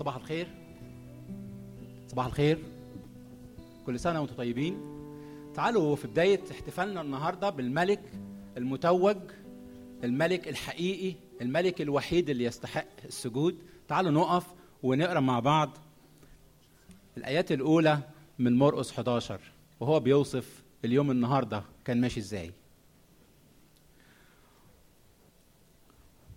صباح الخير. صباح الخير. كل سنة وأنتم طيبين. تعالوا في بداية احتفالنا النهاردة بالملك المتوج الملك الحقيقي الملك الوحيد اللي يستحق السجود. تعالوا نقف ونقرأ مع بعض الآيات الأولى من مرقس 11 وهو بيوصف اليوم النهارده كان ماشي إزاي.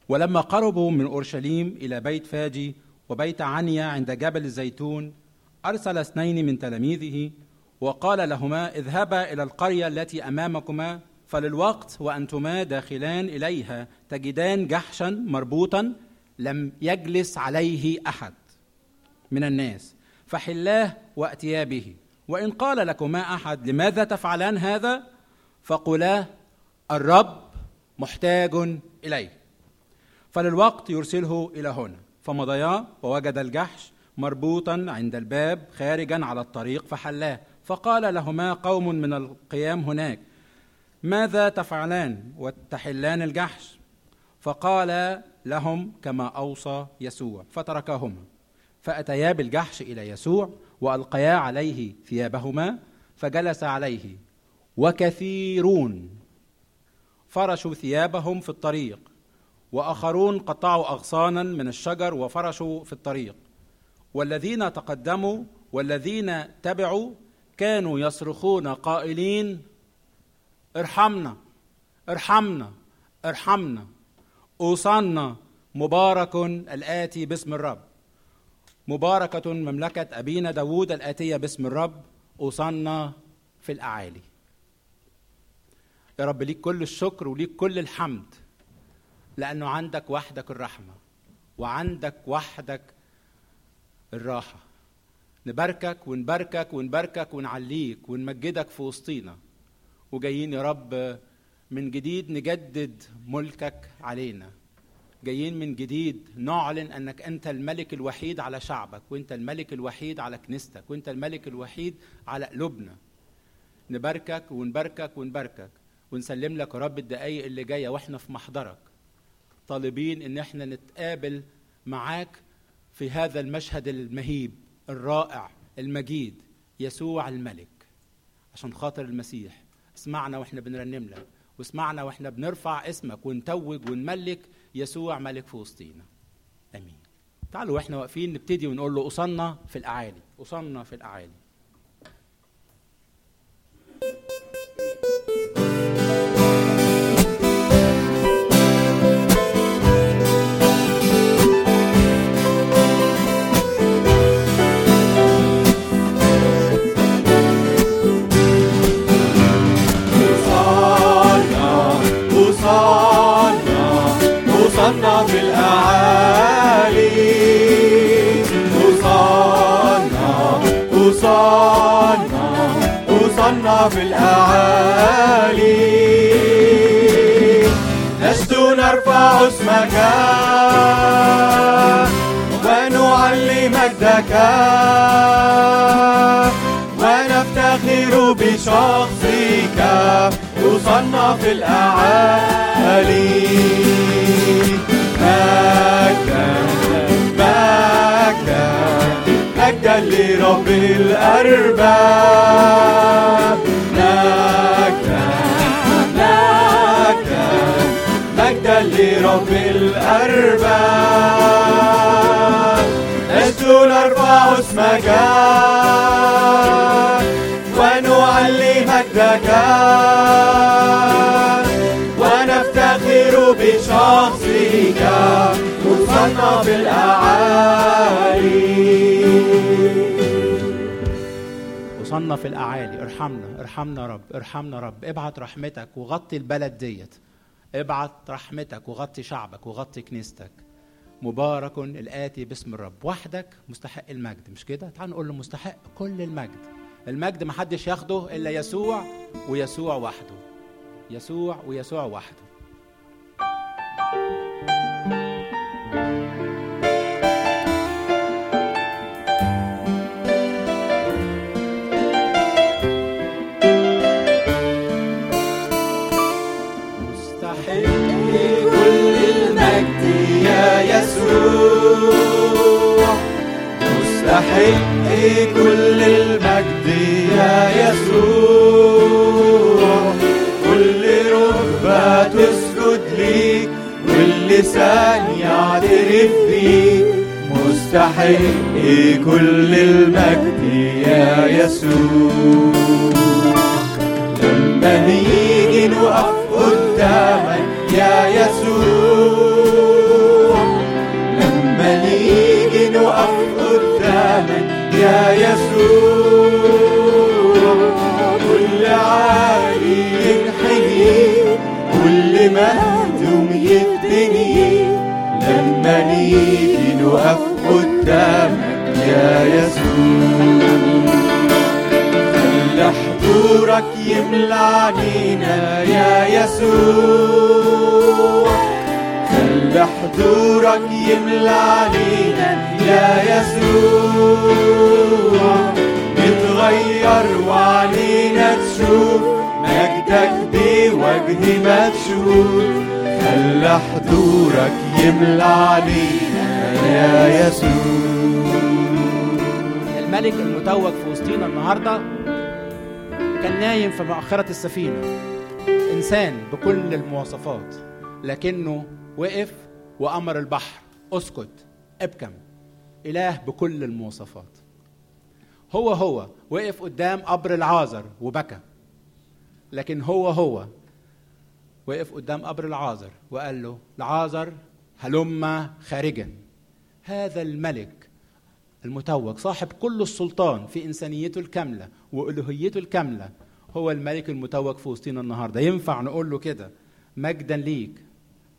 ولما قربوا من أورشليم إلى بيت فاجي وبيت عنيا عند جبل الزيتون أرسل اثنين من تلاميذه وقال لهما اذهبا إلى القرية التي أمامكما فللوقت وأنتما داخلان إليها تجدان جحشا مربوطا لم يجلس عليه أحد من الناس فحلاه وأتيا به. وإن قال لكما أحد لماذا تفعلان هذا؟ فقولا الرب محتاج إليه. فللوقت يرسله إلى هنا. فمضيا ووجد الجحش مربوطا عند الباب خارجا على الطريق فحلاه. فقال لهما قوم من القيام هناك ماذا تفعلان وتحلان الجحش؟ فقال لهم كما أوصى يسوع. فتركهما. فأتيا بالجحش إلى يسوع وألقيا عليه ثيابهما فجلس عليه. وكثيرون. فرشوا ثيابهم في الطريق. وآخرون قطعوا أغصانا من الشجر وفرشوا في الطريق. والذين تقدموا والذين تبعوا كانوا يصرخون قائلين ارحمنا ارحمنا ارحمنا. اوصلنا مبارك الآتي باسم الرب. مباركة مملكة أبينا داوود الآتية باسم الرب. أوصلنا في الأعالي. يا رب ليك كل الشكر وليك كل الحمد. لأنه عندك وحدك الرحمة وعندك وحدك الراحة. نباركك ونباركك ونباركك ونعليك ونمجدك في وسطينا. وجايين يا رب من جديد نجدد ملكك علينا. جايين من جديد نعلن أنك أنت الملك الوحيد على شعبك وأنت الملك الوحيد على كنيستك وأنت الملك الوحيد على قلوبنا. نباركك ونباركك ونباركك. ونسلم لك يا رب الدقايق اللي جاية وإحنا في محضرك. طالبين إن إحنا نتقابل معاك في هذا المشهد المهيب الرائع المجيد يسوع الملك عشان خاطر المسيح. اسمعنا وإحنا بنرنم لك واسمعنا وإحنا بنرفع اسمك ونتوج ونملك يسوع ملك في وسطينا. آمين. تعالوا وإحنا واقفين نبتدي ونقول له أوصلنا في الأعالي أوصلنا في الأعالي. اسمك ونعلي مجدك ونفتخر بشخصك. وصلنا في الأعالي. مجدا مجدا مجدا لرب الأرباب. مجدا مجدا لرب الأرباب. لست نرفع اسمك. ونعلي مجدك ونفتخر بشخصك. في الأعالي. وصلنا في الأعالي. ارحمنا ارحمنا رب ارحمنا رب. ابعت رحمتك وغطي البلد ديت. ابعت رحمتك وغطي شعبك وغطي كنيستك. مبارك الآتي باسم الرب. وحدك مستحق المجد مش كده؟ تعال نقول له مستحق كل المجد. المجد محدش ياخده إلا يسوع ويسوع وحده. يسوع ويسوع وحده. يسوع. مستحق كل المجد يا يسوع. كل ركبة تسجد ليك واللسان يعترف بيك مستحق كل المجد يا يسوع. لما نيجي نقف قدامك يا يسوع. يملى علينا يا يسوع. خلي حضورك يملى علينا يا يسوع. نتغير وعلينا تشوف مجدك بوجه مكشوف خلي حضورك يملى علينا يا يسوع. الملك المتوج في وسطينا النهارده كان نايم في مؤخرة السفينة. إنسان بكل المواصفات لكنه وقف وأمر البحر. اسكت ابكم. إله بكل المواصفات. هو هو وقف قدام قبر العازر وبكى. لكن هو هو وقف قدام قبر العازر وقال له العازر هلم خارجا. هذا الملك المتوج صاحب كل السلطان في إنسانيته الكاملة والوهيته الكاملة هو الملك المتوج في وسطينا النهارده. ينفع نقول له كده؟ مجدا ليك.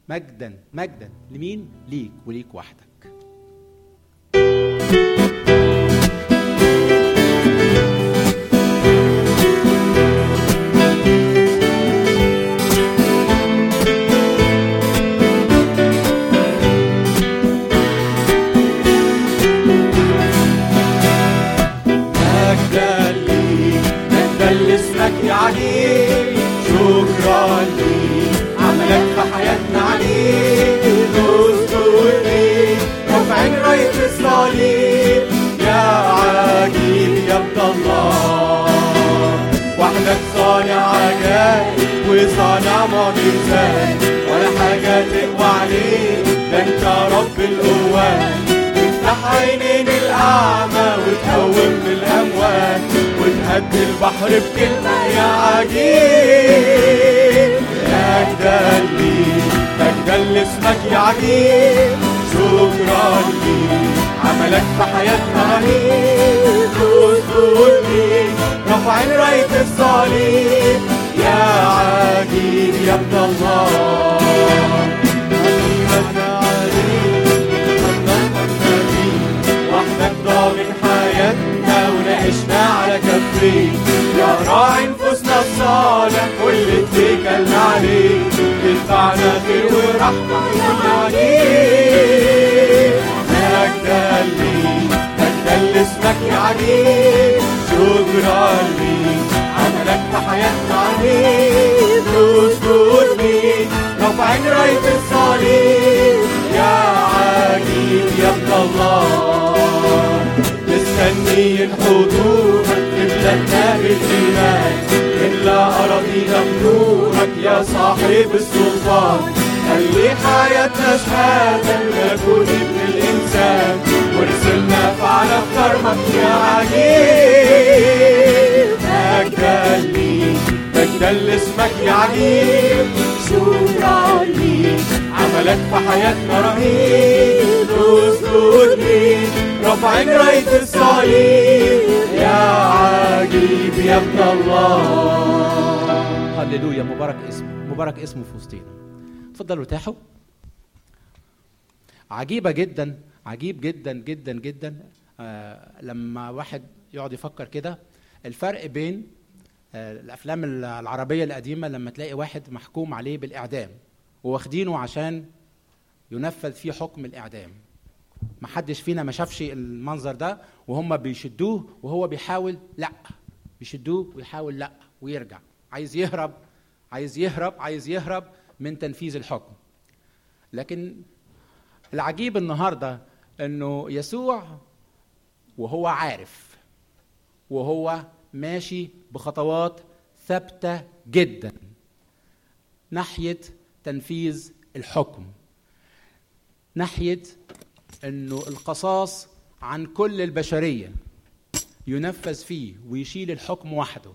مجدا مجدا لمين؟ ليك وليك وحدك. وصانع معجزات ولا حاجة تقوى عليك ده انت رب القوات تفتح عينين الأعمى وتقوم الأموات وتهدي البحر بكلمة يا عجيب مجدا ليك مجدا لاسمك يا عجيب شكرا ليك عملك في حياتنا رهيب نذكر ليك رافعين راية الصليب يا عجيب يا ابن الله. ضامن حياتنا وناقشنا على كفيك يا راعي نفوسنا الصالح كل اتكلنا عليك تدفعنا خير ورحمة عليك مجدا ليك مجدا لاسمك يا عجيب شكرا ليك في حياتنا عليك. نذكر ليك رافعين راية الصليب. يا عجيب يا ابن الله. مستنيين حضورك تملأنا بالإيمان إلا أراضينا بنورك يا صاحب السلطان. خلي حياتنا شهادة نكون ابن الإنسان. وارسلنا فعلا في كرمك يا عجيب مجدا لاسمك يا عجيب شكرا ليك عملك في حياتنا رهيب. نذكر ليك رافعين راية الصليب يا عجيب يا ابن الله. هللويا مبارك اسمه مبارك اسمه في وسطينا. اتفضلوا ارتاحوا. عجيبة جدا عجيب جدا جدا جدا. آه لما واحد يقعد يفكر كده الفرق بين آه الأفلام العربية القديمة لما تلاقي واحد محكوم عليه بالإعدام واخدينه عشان ينفذ فيه حكم الإعدام. محدش فينا ما شافش المنظر ده وهم بيشدوه وهو بيحاول لأ بيشدوه ويحاول لأ ويرجع. عايز يهرب عايز يهرب عايز يهرب من تنفيذ الحكم. لكن العجيب النهارده إنه يسوع وهو عارف وهو ماشي بخطوات ثابتة جدا. ناحية تنفيذ الحكم. ناحية إنه القصاص عن كل البشرية ينفذ فيه ويشيل الحكم وحده.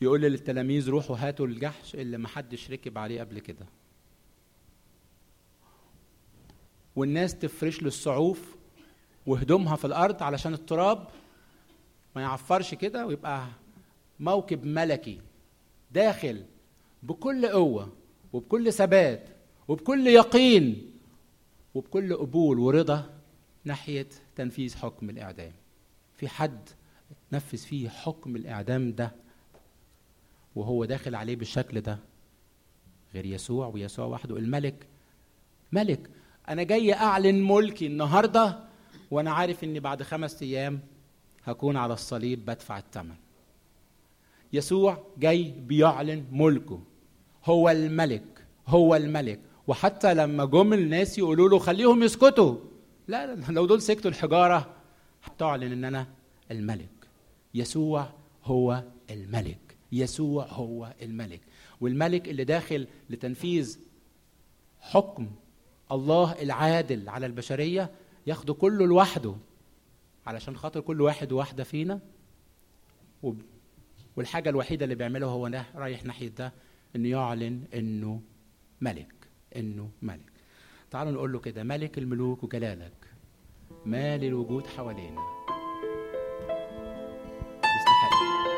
يقول للتلاميذ روحوا هاتوا الجحش اللي محدش ركب عليه قبل كده. والناس تفرش له الصعوف وهدومها في الأرض علشان التراب ما يعفرش كده ويبقى موكب ملكي داخل بكل قوة وبكل ثبات وبكل يقين وبكل قبول ورضا ناحية تنفيذ حكم الإعدام. في حد نفذ فيه حكم الإعدام ده وهو داخل عليه بالشكل ده غير يسوع ويسوع وحده. الملك ملك أنا جاي أعلن ملكي النهارده وأنا عارف إني بعد خمس أيام هكون على الصليب بدفع الثمن يسوع جاي بيعلن ملكه. هو الملك هو الملك. وحتى لما جم الناس يقولوا له خليهم يسكتوا. لا لو دول سكتوا الحجارة هتعلن إن أنا الملك. يسوع هو الملك. يسوع هو الملك. والملك اللي داخل لتنفيذ حكم الله العادل على البشرية ياخده كله لوحده علشان خاطر كل واحد وواحدة فينا؟ والحاجة الوحيدة اللي بيعملها هو ده رايح ناحية ده إنه يعلن إنه ملك إنه ملك. تعالوا نقول له كده ملك الملوك وجلالك مال الوجود حوالينا. يستحق.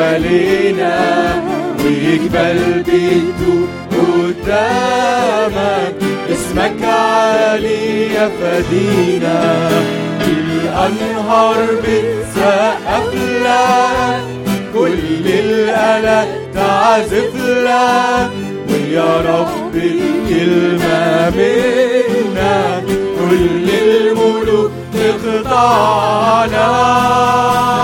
حوالينا ويقبل بيته قدامك. اسمك عالي يا فدينا. الأنهار بتسقف لك كل الآلة تعزف لك ويا رب الكلمة منك كل الملوك تخضع لك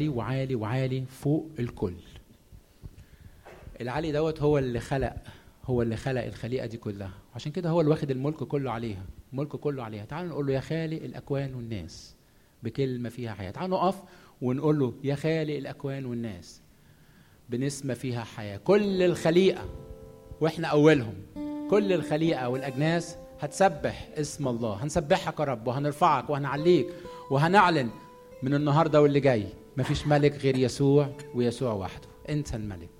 عالي وعالي وعالي فوق الكل. العالي دوت هو اللي خلق هو اللي خلق الخليقة دي كلها. عشان كده هو اللي واخد الملك كله عليها الملك كله عليها. تعالوا نقول له يا خالق الأكوان والناس بكلمة فيها حياة. تعالوا نقف ونقول له يا خالق الأكوان والناس بنسمة فيها حياة. كل الخليقة وإحنا أولهم. كل الخليقة والأجناس هتسبح اسم الله. هنسبحك يا رب وهنرفعك وهنعليك وهنعلن من النهارده واللي جاي. مفيش ملك غير يسوع ويسوع وحده. انت الملك.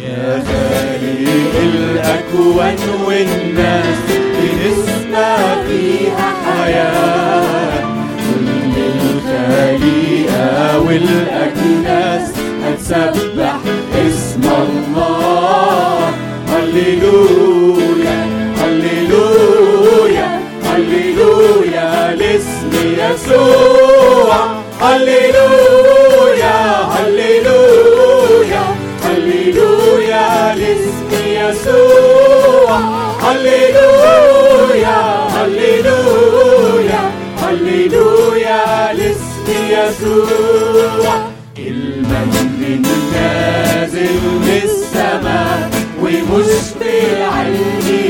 يا خالق الأكوان والناس بنسمع فيها حياة كل الخليقة والأجناس هتسبح اسم الله هللويا المن نازل من السماء ومشبع العلياء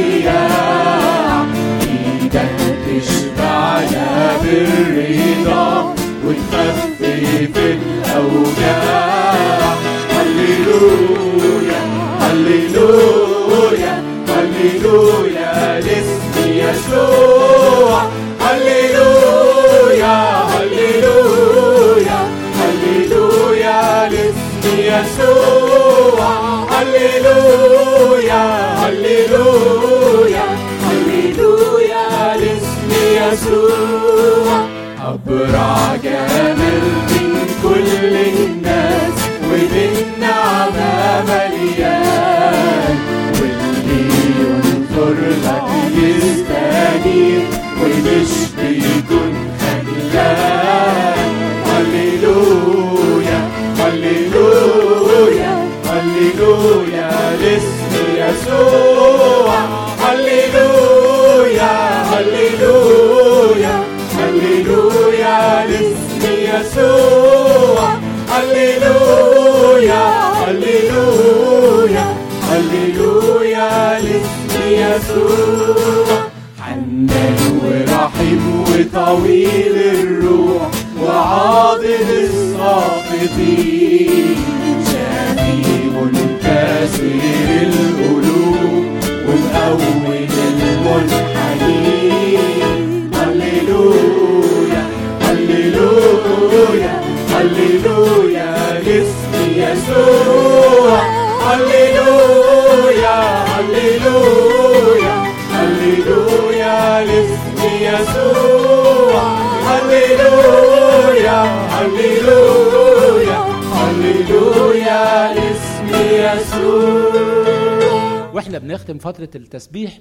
التسبيح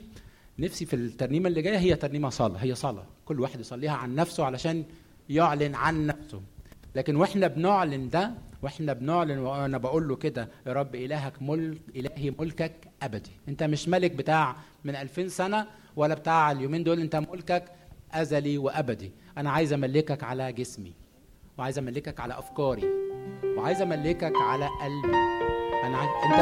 نفسي في الترنيمة اللي جاية هي ترنيمة صلاة هي صلاة. كل واحد يصليها عن نفسه علشان يعلن عن نفسه. لكن وإحنا بنعلن ده وإحنا بنعلن وأنا بقول له كده يا رب إلهك ملك إلهي ملكك أبدي. أنت مش ملك بتاع من 2000 سنة ولا بتاع اليومين دول أنت ملكك أزلي وأبدي. أنا عايز أملكك على جسمي وعايز أملكك على أفكاري وعايز أملكك على قلبي. أنا. انت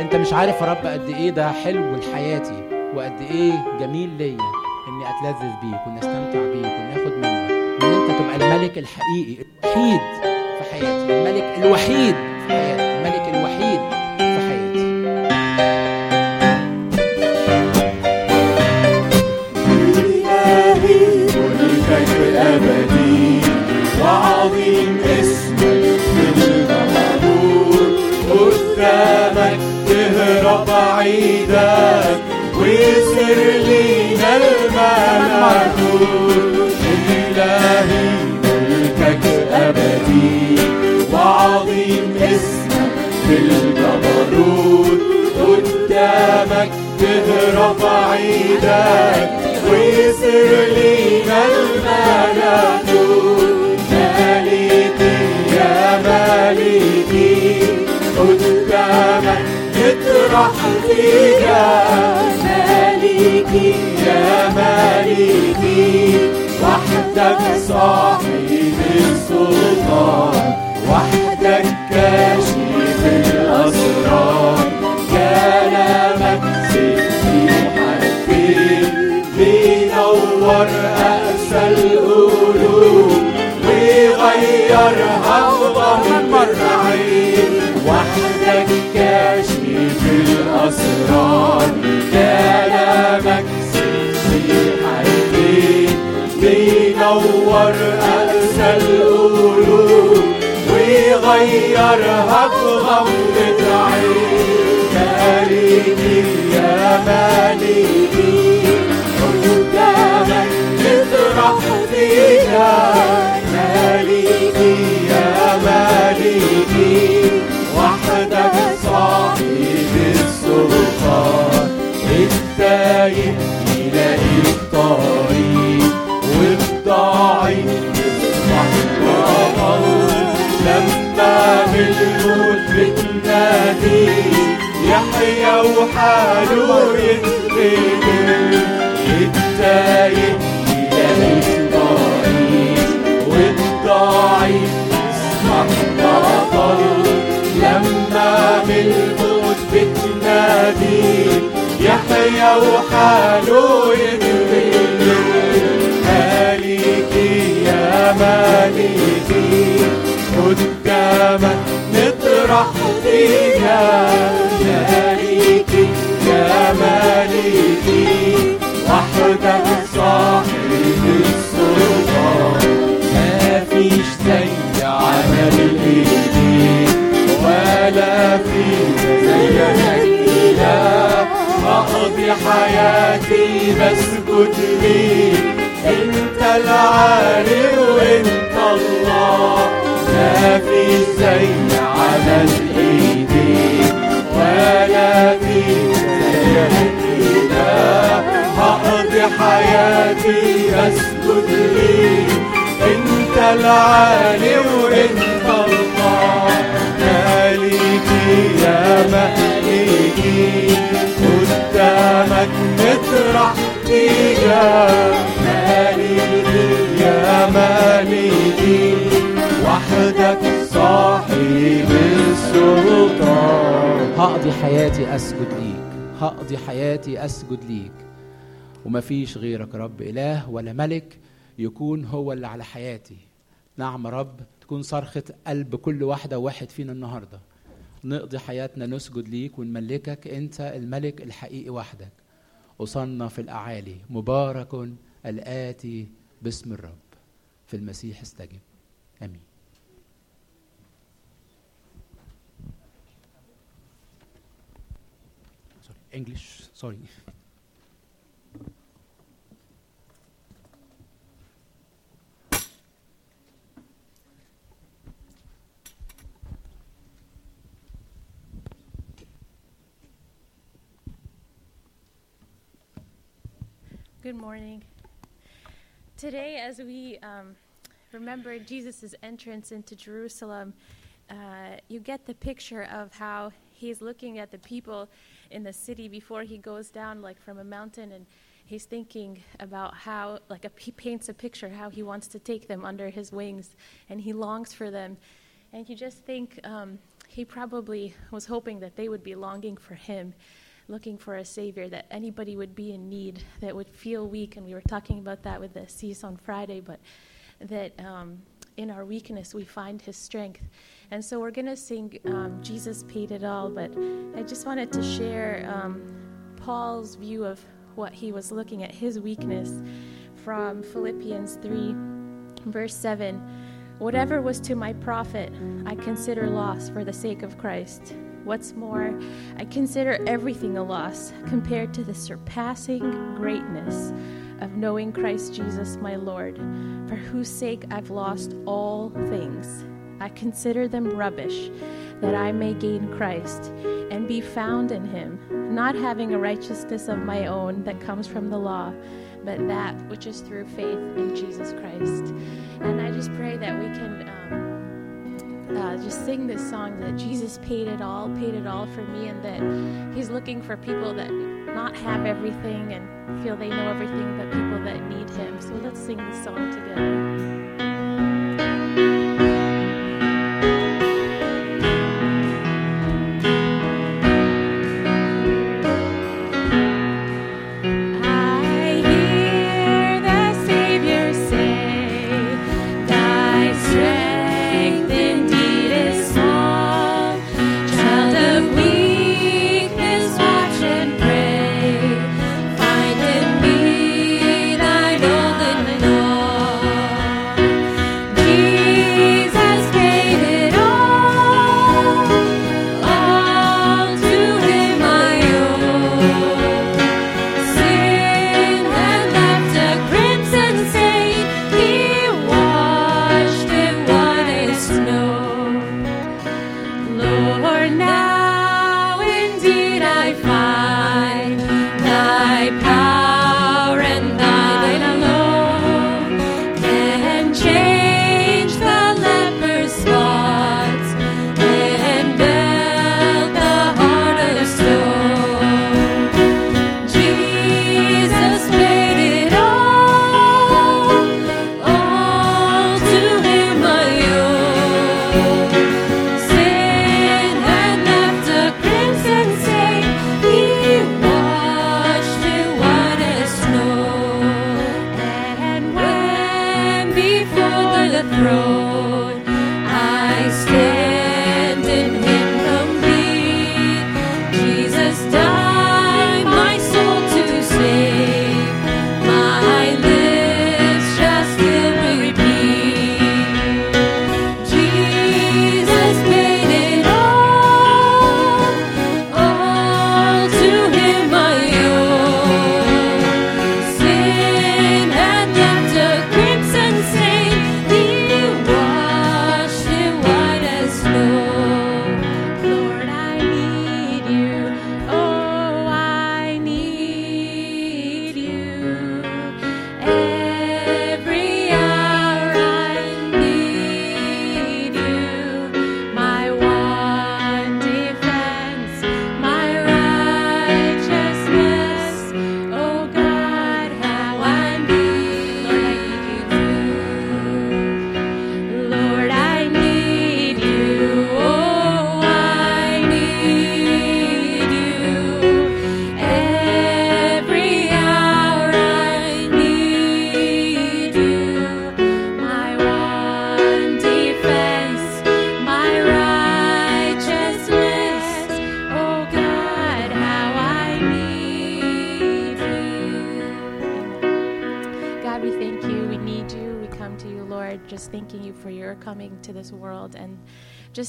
أنت مش عارف يا رب قد إيه ده حلو لحياتي وقد إيه جميل ليا إني أتلذذ بيك واني استمتع بيك واني اخد منك إن أنت تبقى الملك الحقيقي الوحيد في حياتي الملك الوحيد في حياتي الملك الوحيد إلهي ملكك أبدي. وعظيم اسمك في الجبروت. قدامك تهرب عيدك ويصير لينا الملكوت يا مالكي. قدامك نطرح فيها مالكي يا مالكي. وحدك صاحب السلطان وحدك كاشف الأسرار. كلامك سيفي حدين بينور أقسى القلوب ويغيرها بضم العين وحدك كاشف الأسرار. كلامك أقسى القلوب ويغيرها بغمضة عين مالكي يا مالكي قدامك نطرح فيها مالكي يا مالكي وحدك صاحب السلطان التايب يلاقي الطريق الموت بتنادي يحيى وحاله يتغلب التايه إلى الضعيف والضعيف يسمع لما بالموت يحيى وحاله يتغلب مالكي يا مالكي حياتي بسجد انت العالي وانت الله مفيش زي عمل ايديك ولا في اله هقضي حياتي أسجد ليك إنت العالي وإنت الله. مالكي يا مالكي قدامك نطرح فيها. مالكي يا مالكي وحدك صاحب السلطان. هقضي حياتي أسجد ليك هقضي حياتي أسجد ليك. ومفيش غيرك رب إله ولا ملك يكون هو اللي على حياتي. نعم رب تكون صرخة قلب كل واحدة وواحد فينا النهاردة. نقضي حياتنا نسجد ليك ونملكك أنت الملك الحقيقي وحدك. وصلنا في الأعالي مبارك الآتي باسم الرب. في المسيح استجب. آمين. English sorry Good morning. Today, as we um, remember Jesus' entrance into Jerusalem, uh, you get the picture of how he's looking at the people in the city before he goes down, like from a mountain, and he's thinking about how, like, a, he paints a picture how he wants to take them under his wings, and he longs for them. And you just think um, he probably was hoping that they would be longing for him looking for a savior, that anybody would be in need, that would feel weak. And we were talking about that with the cease on Friday, but that um, in our weakness we find his strength. And so we're going to sing um, Jesus Paid It All, but I just wanted to share um, Paul's view of what he was looking at, his weakness, from Philippians 3, verse 7. Whatever was to my profit, I consider loss for the sake of Christ. What's more, I consider everything a loss compared to the surpassing greatness of knowing Christ Jesus my Lord, for whose sake I've lost all things. I consider them rubbish, that I may gain Christ and be found in him, not having a righteousness of my own that comes from the law, but that which is through faith in Jesus Christ. And I just pray that we can. Um, uh, just sing this song that Jesus paid it all, paid it all for me, and that He's looking for people that not have everything and feel they know everything, but people that need Him. So let's sing this song together.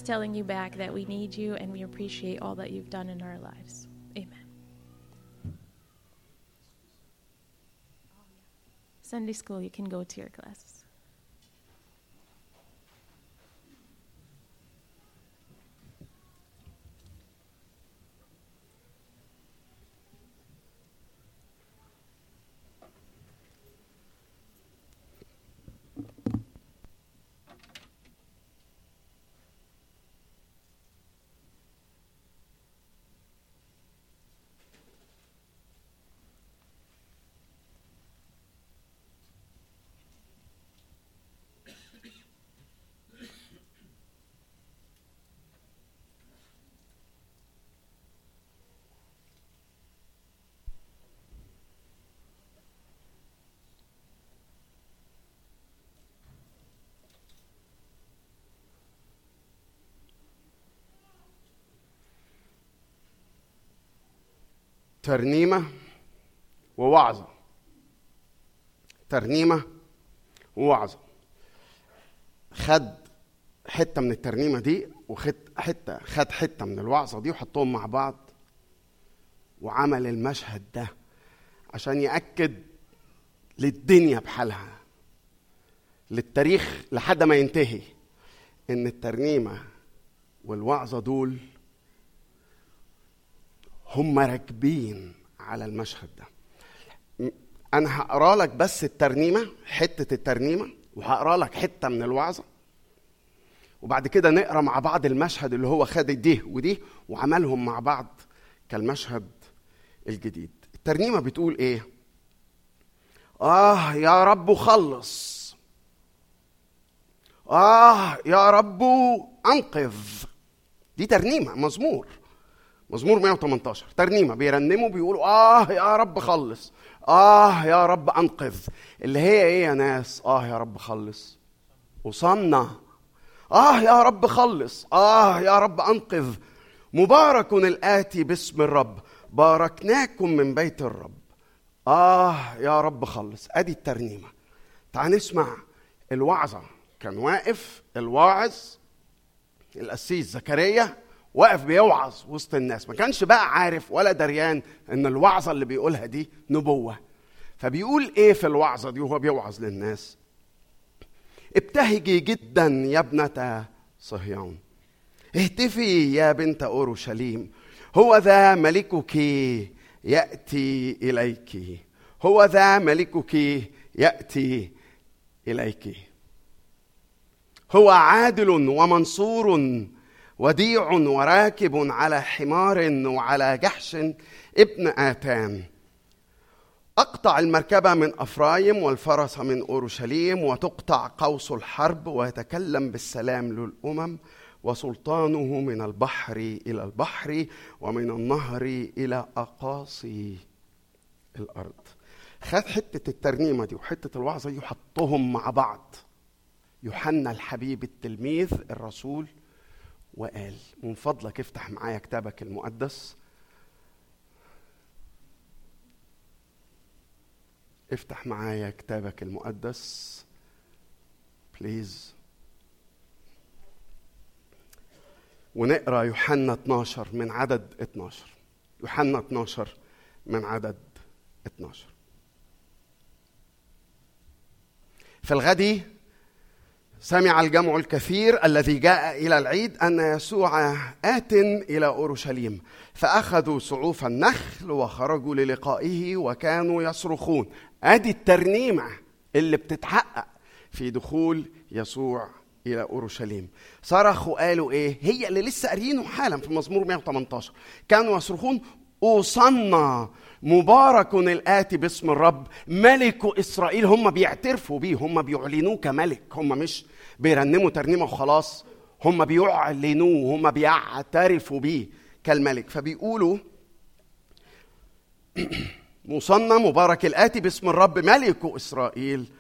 Telling you back that we need you and we appreciate all that you've done in our lives. Amen. Sunday school, you can go to your classes. ترنيمة ووعظة. ترنيمة ووعظة. خد حتة من الترنيمة دي وخد حتة خد حتة من الوعظة دي وحطهم مع بعض وعمل المشهد ده عشان يأكد للدنيا بحالها للتاريخ لحد ما ينتهي إن الترنيمة والوعظة دول هم راكبين على المشهد ده. أنا هقرأ لك بس الترنيمة حتة الترنيمة وهقرأ لك حتة من الوعظة. وبعد كده نقرأ مع بعض المشهد اللي هو خد دي ودي وعملهم مع بعض كالمشهد الجديد. الترنيمة بتقول إيه؟ آه يا رب خلص. آه يا رب أنقذ. دي ترنيمة مزمور. مزمور 118 ترنيمة. بيرنموا بيقولوا آه يا رب خلص. آه يا رب أنقذ. اللي هي إيه يا ناس؟ آه يا رب خلص. وصلنا آه يا رب خلص. آه يا رب أنقذ. مبارك الآتي باسم الرب. باركناكم من بيت الرب. آه يا رب خلص. أدي الترنيمة. تعال نسمع الوعظة. كان واقف الواعظ القسيس زكريا. واقف بيوعظ وسط الناس. ما كانش بقى عارف ولا دريان إن الوعظة اللي بيقولها دي نبوة. فبيقول إيه في الوعظة دي وهو بيوعظ للناس؟ ابتهجي جدا يا ابنة صهيون. اهتفي يا بنت أورشليم. هو ذا ملكك يأتي إليك. هو ذا ملكك يأتي إليك. هو عادل ومنصور وديع وراكب على حمار وعلى جحش ابن آتان أقطع المركبة من أفرايم والفرس من أورشليم وتقطع قوس الحرب ويتكلم بالسلام للأمم وسلطانه من البحر إلى البحر ومن النهر إلى أقاصي الأرض. خد حتة الترنيمة دي وحتة الوعظة دي وحطهم مع بعض. يوحنا الحبيب التلميذ الرسول وقال من فضلك افتح معايا كتابك المقدس. افتح معايا كتابك المقدس بليز ونقرأ يوحنا 12 من عدد 12 يوحنا 12 من عدد 12 في الغد سمع الجمع الكثير الذي جاء إلى العيد أن يسوع آت إلى أورشليم فأخذوا سعوف النخل وخرجوا للقائه وكانوا يصرخون. آدي الترنيمة اللي بتتحقق في دخول يسوع إلى أورشليم. صرخوا قالوا إيه؟ هي اللي لسه قاريينه حالا في مزمور 118 كانوا يصرخون اوصنا مبارك الآتي باسم الرب. ملك إسرائيل هم بيعترفوا بيه هم بيعلنوه كملك. هم مش بيرنموا ترنيمة وخلاص. هم بيعلنوه هم بيعترفوا بيه كالملك. فبيقولوا مصنى مبارك الآتي باسم الرب ملك إسرائيل.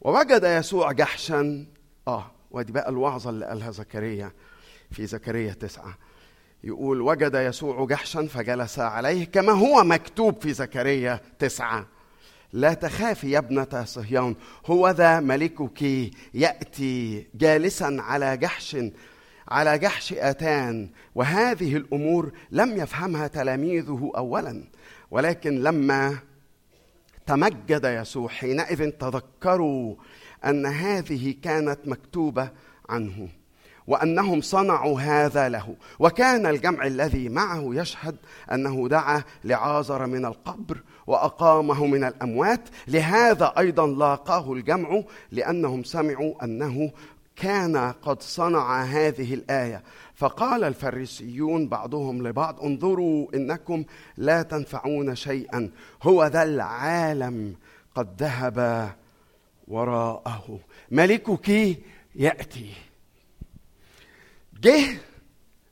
ووجد يسوع جحشا. آه ودي بقى الوعظة اللي قالها زكريا في زكريا تسعة. يقول وجد يسوع جحشا فجلس عليه كما هو مكتوب في زكريا تسعة. لا تخافي يا ابنة صهيون هو ذا ملكك يأتي جالسا على جحش على جحش آتان وهذه الأمور لم يفهمها تلاميذه أولا. ولكن لما تمجد يسوع حينئذ تذكروا أن هذه كانت مكتوبة عنه. وأنهم صنعوا هذا له. وكان الجمع الذي معه يشهد أنه دعا لعازر من القبر وأقامه من الأموات. لهذا أيضا لاقاه الجمع لأنهم سمعوا أنه كان قد صنع هذه الآية. فقال الفريسيون بعضهم لبعض انظروا إنكم لا تنفعون شيئا. هو ذا العالم قد ذهب وراءه. ملكك يأتي. جه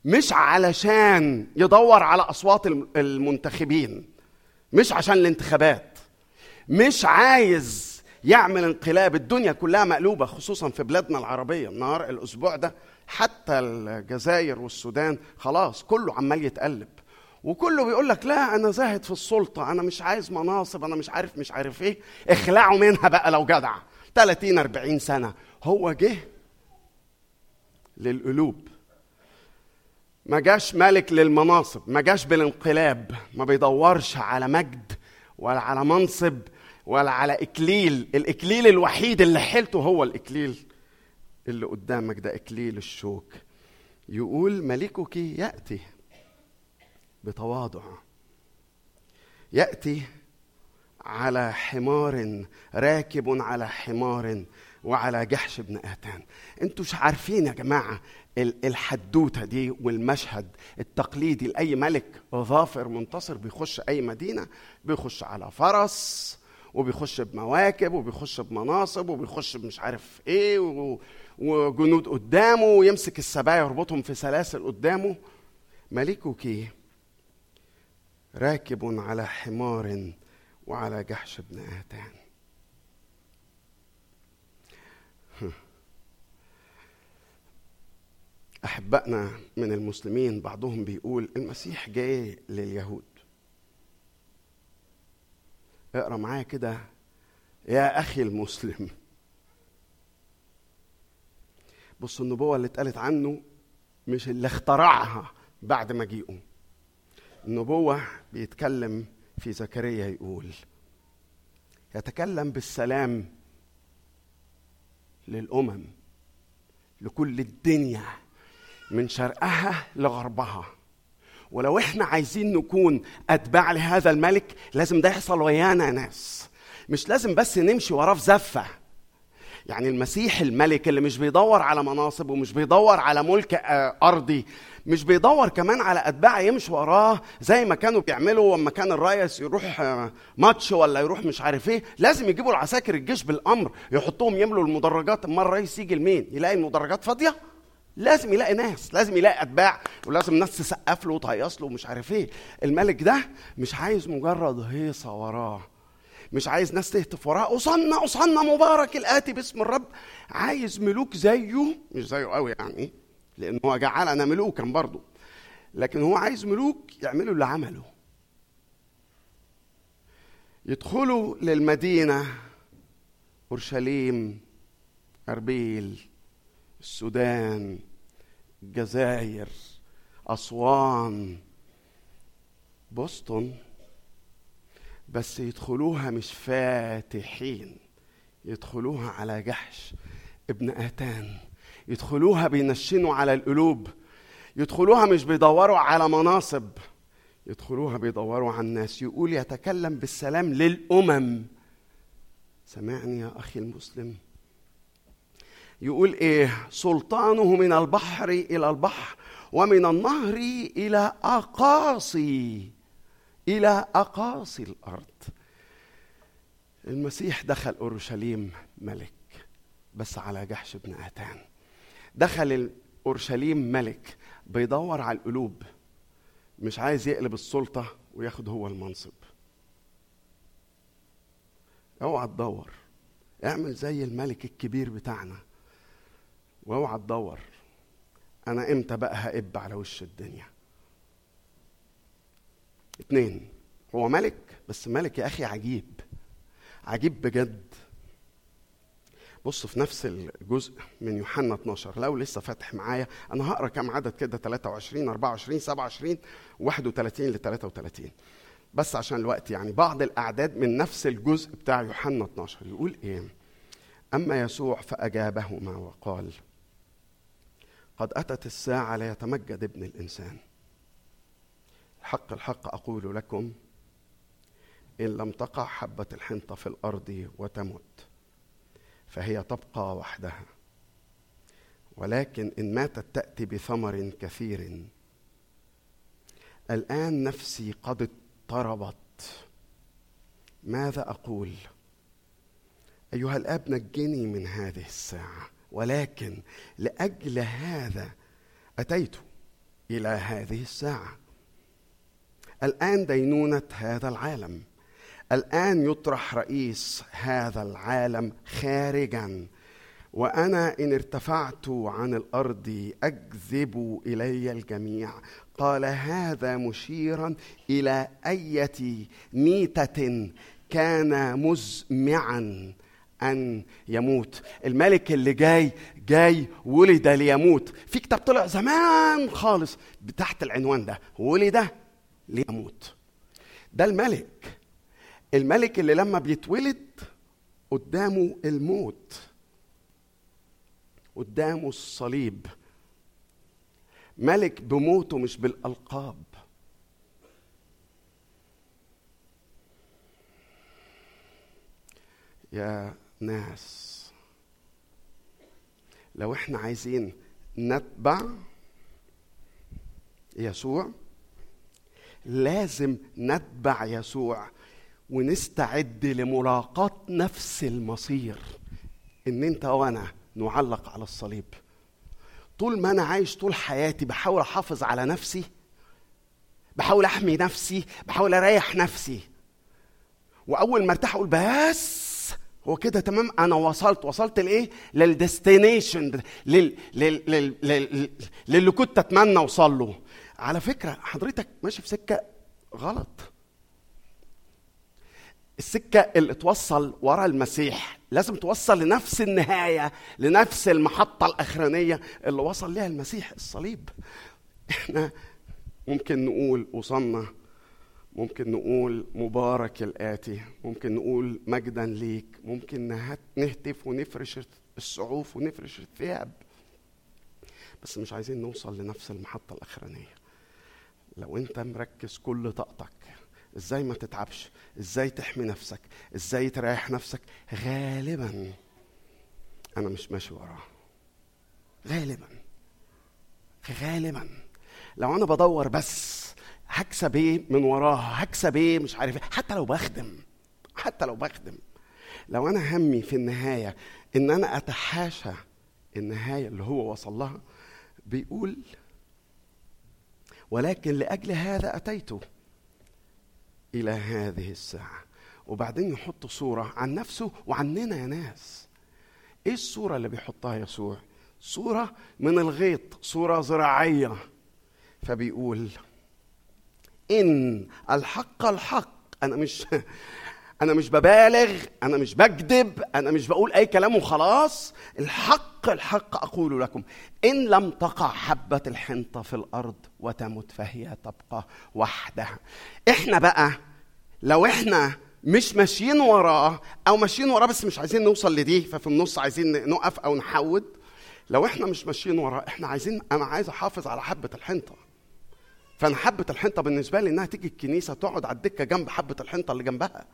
مش علشان يدور على أصوات المنتخبين مش عشان الانتخابات مش عايز يعمل انقلاب الدنيا كلها مقلوبة خصوصا في بلادنا العربية النهار الأسبوع ده حتى الجزائر والسودان خلاص كله عمال يتقلب. وكله بيقول لك لا أنا زاهد في السلطة أنا مش عايز مناصب أنا مش عارف مش عارف إيه. اخلعوا منها بقى لو جدع. 30 40 سنة. هو جه للقلوب. ما جاش ملك للمناصب ما جاش بالانقلاب ما بيدورش على مجد ولا على منصب ولا على إكليل. الإكليل الوحيد اللي حيلته هو الإكليل. اللي قدامك ده إكليل الشوك. يقول ملكك يأتي بتواضع. يأتي على حمار راكب على حمار وعلى جحش ابن آتان. أنتوا مش عارفين يا جماعة الحدوتة دي والمشهد التقليدي لأي ملك ظافر منتصر بيخش أي مدينة بيخش على فرس وبيخش بمواكب وبيخش بمناصب وبيخش مش عارف إيه وجنود قدامه ويمسك السبايا يربطهم في سلاسل قدامه. ملكك راكب على حمار وعلى جحش ابن آتان. أحبائنا من المسلمين بعضهم بيقول المسيح جاي لليهود. اقرأ معايا كده يا أخي المسلم. بص النبوة اللي اتقالت عنه مش اللي اخترعها بعد مجيئه النبوة بيتكلم في زكريا يقول يتكلم بالسلام للأمم لكل الدنيا. من شرقها لغربها. ولو إحنا عايزين نكون أتباع لهذا الملك لازم ده يحصل ويانا يا ناس. مش لازم بس نمشي وراه في زفة. يعني المسيح الملك اللي مش بيدور على مناصب ومش بيدور على ملك أرضي مش بيدور كمان على أتباع يمشي وراه زي ما كانوا بيعملوا لما كان الريس يروح ماتش ولا يروح مش عارف إيه. لازم يجيبوا العساكر الجيش بالأمر يحطوهم يملوا المدرجات. أما الرئيس يجي لمين؟ يلاقي المدرجات فاضية؟ لازم يلاقي ناس لازم يلاقي أتباع ولازم ناس تسقف له وتهيص له ومش عارف إيه. الملك ده مش عايز مجرد هيصة وراه. مش عايز ناس تهتف وراه. أصنع أصنع مبارك الآتي باسم الرب. عايز ملوك زيه مش زيه قوي يعني لأن هو جعلنا ملوكا برضه لكن هو عايز ملوك يعملوا اللي عمله يدخلوا للمدينة أورشليم أربيل السودان الجزائر أسوان بوسطن. بس يدخلوها مش فاتحين يدخلوها على جحش ابن آتان. يدخلوها بينشنوا على القلوب. يدخلوها مش بيدوروا على مناصب. يدخلوها بيدوروا على الناس. يقول يتكلم بالسلام للأمم. سمعني يا أخي المسلم. يقول إيه؟ سلطانه من البحر إلى البحر ومن النهر إلى أقاصي إلى أقاصي الأرض. المسيح دخل أورشليم ملك بس على جحش ابن آتان. دخل أورشليم ملك بيدور على القلوب مش عايز يقلب السلطة وياخد هو المنصب. اوعى تدور اعمل زي الملك الكبير بتاعنا. واوعى تدور. أنا إمتى بقى هقب على وش الدنيا؟ اتنين هو ملك؟ بس ملك يا أخي عجيب. عجيب بجد. بص في نفس الجزء من يوحنا 12 لو لسه فاتح معايا أنا هقرأ كام عدد كده 23 24 27 31 ل 33 بس عشان الوقت يعني بعض الأعداد من نفس الجزء بتاع يوحنا 12 يقول إيه؟ أما يسوع فأجابهما وقال قد أتت الساعة ليتمجد ابن الإنسان. الحق الحق أقول لكم إن لم تقع حبة الحنطة في الأرض وتمت فهي تبقى وحدها. ولكن إن ماتت تأتي بثمر كثير. الآن نفسي قد اضطربت. ماذا أقول؟ أيها الآب نجني من هذه الساعة. ولكن لأجل هذا أتيت إلى هذه الساعة. الآن دينونة هذا العالم. الآن يطرح رئيس هذا العالم خارجا. وأنا إن ارتفعت عن الأرض اجذب إلي الجميع. قال هذا مشيرا إلى أية ميتة كان مزمعا. أن يموت. الملك اللي جاي جاي ولد ليموت. في كتاب طلع زمان خالص تحت العنوان ده ولد ليموت. ده الملك. الملك اللي لما بيتولد قدامه الموت. قدامه الصليب. ملك بموته مش بالألقاب. يا ناس. لو إحنا عايزين نتبع يسوع لازم نتبع يسوع ونستعد لملاقاة نفس المصير. إن أنت وأنا نعلق على الصليب. طول ما أنا عايش طول حياتي بحاول أحافظ على نفسي بحاول أحمي نفسي بحاول أريح نفسي. وأول ما ارتاح أقول بس هو كده تمام؟ أنا وصلت. وصلت لإيه؟ للديستنيشن لل... لل... لل... لل... للي كنت أتمنى أوصل له. على فكرة حضرتك ماشي في سكة غلط. السكة اللي توصل ورا المسيح لازم توصل لنفس النهاية لنفس المحطة الأخرانية اللي وصل لها المسيح الصليب. إحنا ممكن نقول وصلنا ممكن نقول مبارك الآتي ممكن نقول مجدا ليك ممكن نهتف ونفرش السعوف ونفرش الثياب. بس مش عايزين نوصل لنفس المحطة الأخرانية. لو أنت مركز كل طاقتك إزاي ما تتعبش؟ إزاي تحمي نفسك؟ إزاي تريح نفسك؟ غالبا أنا مش ماشي وراه. غالبا. غالبا. لو أنا بدور بس هكسب إيه من وراها؟ هكسب إيه؟ مش عارف إيه. حتى لو بخدم حتى لو بخدم. لو أنا همي في النهاية إن أنا أتحاشى النهاية اللي هو وصل لها بيقول ولكن لأجل هذا أتيت إلى هذه الساعة. وبعدين يحط صورة عن نفسه وعننا يا ناس. إيه الصورة اللي بيحطها يسوع؟ صورة من الغيط صورة زراعية. فبيقول إن الحق الحق. أنا مش أنا مش ببالغ أنا مش بكذب أنا مش بقول أي كلام وخلاص. الحق الحق أقول لكم إن لم تقع حبة الحنطة في الأرض وتمت فهي تبقى وحدها. إحنا بقى لو إحنا مش ماشيين وراه أو ماشيين وراه بس مش عايزين نوصل لدي ففي النص عايزين نقف أو نحود. لو إحنا مش ماشيين وراه إحنا عايزين أنا عايز أحافظ على حبة الحنطة. فأنا حبة الحنطة بالنسبة لي إنها تيجي الكنيسة تقعد على الدكة جنب حبة الحنطة اللي جنبها.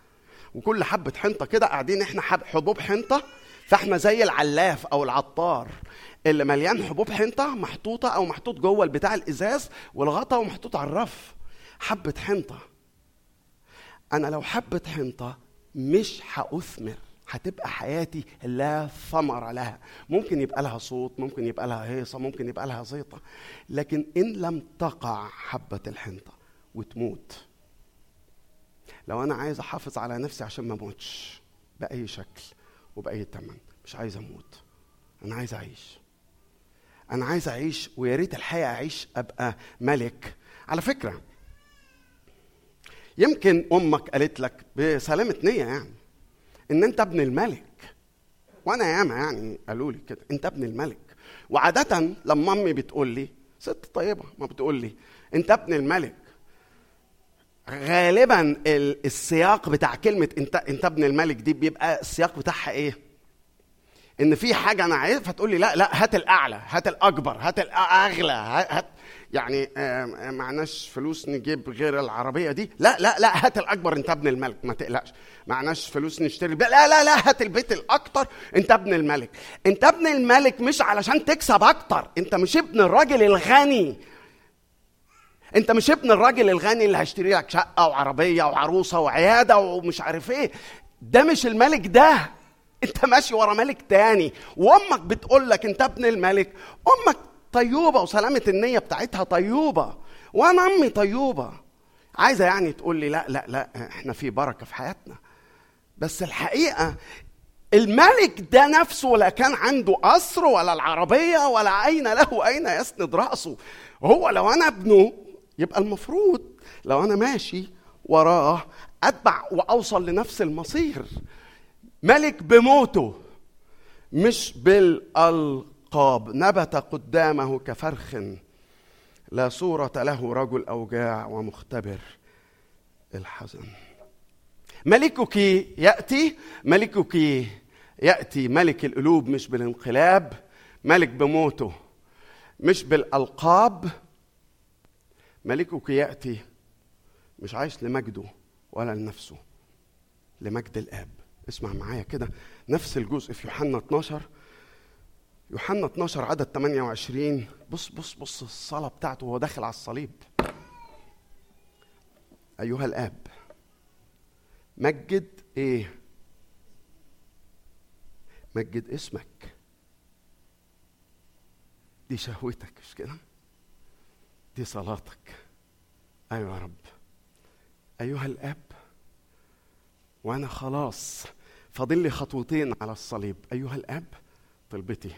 وكل حبة حنطة كده قاعدين إحنا حب حبوب حنطة فإحنا زي العلاف أو العطار اللي مليان حبوب حنطة محطوطة أو محطوط جوه البتاع الإزاز والغطا ومحطوط على الرف. حبة حنطة. أنا لو حبة حنطة مش هأثمر. هتبقى حياتي لا ثمر لها. ممكن يبقى لها صوت ممكن يبقى لها هيصة ممكن يبقى لها زيطة. لكن إن لم تقع حبة الحنطة وتموت لو أنا عايز أحافظ على نفسي عشان ما أموتش بأي شكل وبأي ثمن مش عايز أموت. أنا عايز أعيش. أنا عايز أعيش ويا ريت الحقيقة أعيش أبقى ملك. على فكرة يمكن أمك قالت لك بسلامة نية يعني. إن أنت ابن الملك. وأنا ياما يعني قالوا لي كده أنت ابن الملك. وعادة لما أمي بتقول لي ست طيبة. ما بتقول لي أنت ابن الملك. غالبا ال- السياق بتاع كلمة أنت أنت ابن الملك دي بيبقى السياق بتاعها إيه؟ إن في حاجة أنا عايز فتقول لي لا لا هات الأعلى هات الأكبر هات الاغلى هات يعني آه، معناش فلوس نجيب غير العربية دي. لا لا لا هات الأكبر انت ابن الملك ما تقلقش. معناش فلوس نشتري لا لا لا هات البيت الأكتر انت ابن الملك. انت ابن الملك مش علشان تكسب أكتر انت مش ابن الراجل الغني. انت مش ابن الراجل الغني اللي هيشتري لك شقة وعربية وعروسة وعيادة ومش عارف إيه. ده مش الملك ده. انت ماشي ورا ملك تاني. وأمك بتقول لك انت ابن الملك. أمك طيوبة وسلامة النية بتاعتها طيوبة. وأنا امي طيوبة. عايزة يعني تقول لي لا لا لا إحنا في بركة في حياتنا. بس الحقيقة الملك ده نفسه لا كان عنده قصر ولا العربية ولا أين له أين يسند رأسه. هو لو أنا ابنه يبقى المفروض لو أنا ماشي وراه أتبع وأوصل لنفس المصير. ملك بموته مش بالألقاب. نبت قدامه كفرخ لا صورة له رجل أوجاع ومختبر الحزن. ملكك يأتي ملكك يأتي. ملك القلوب مش بالانقلاب ملك بموته مش بالألقاب. ملكك يأتي مش عايش لمجده ولا لنفسه لمجد الآب. اسمع معايا كده نفس الجزء في يوحنا 12 يوحنا 12 عدد 28 بص بص بص الصلاة بتاعته وهو داخل على الصليب. أيها الآب مجد إيه؟ مجد اسمك. دي شهوتك مش كده؟ دي صلاتك. أيوه يا رب. أيها الآب وأنا خلاص فاضل لي خطوتين على الصليب. أيها الآب طلبتي.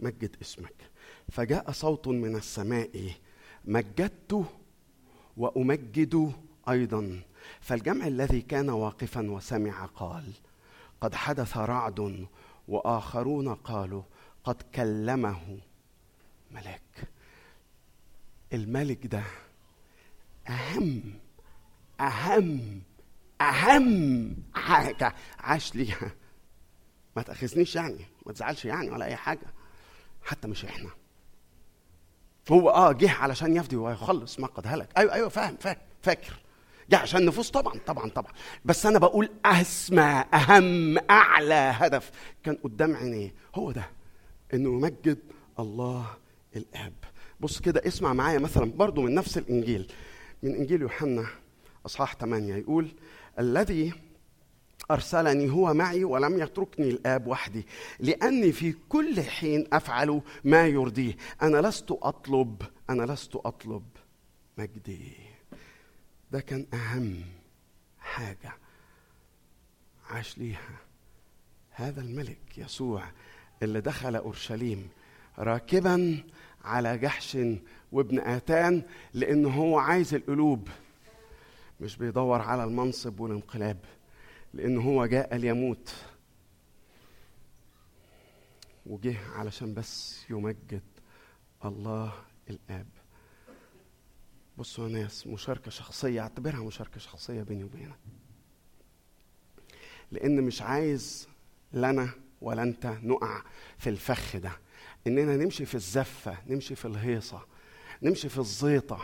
مجد اسمك. فجاء صوت من السماء مجدته وأمجد أيضا. فالجمع الذي كان واقفا وسمع قال قد حدث رعد وآخرون قالوا قد كلمه ملاك. الملك ده أهم أهم أهم حاجة. عاش ليها. ما تأخذنيش يعني ما تزعلش يعني ولا أي حاجة. حتى مش إحنا. هو آه جه علشان يفدي ويخلص ما قد هلك. أيوه أيوه فاهم فاهم فاكر. جه عشان نفوس طبعا طبعا طبعا. بس أنا بقول أسمى أهم أعلى هدف كان قدام عينيه هو ده إنه يمجد الله الإب. بص كده اسمع معايا مثلا برضو من نفس الإنجيل. من إنجيل يوحنا أصحاح 8 يقول الذي أرسلني هو معي ولم يتركني الآب وحدي لأني في كل حين أفعل ما يرضيه. أنا لست أطلب أنا لست أطلب مجدي. ده كان أهم حاجة عاش ليها هذا الملك يسوع اللي دخل أورشليم راكبا على جحش وابن آتان لأنه هو عايز القلوب مش بيدور على المنصب والانقلاب. لأنه هو جاء ليموت وجه علشان بس يمجد الله الآب. بصوا يا ناس مشاركة شخصية اعتبرها مشاركة شخصية بيني وبينك. لأن مش عايز لنا ولا أنت نقع في الفخ ده. إننا نمشي في الزفة نمشي في الهيصة نمشي في الزيطة.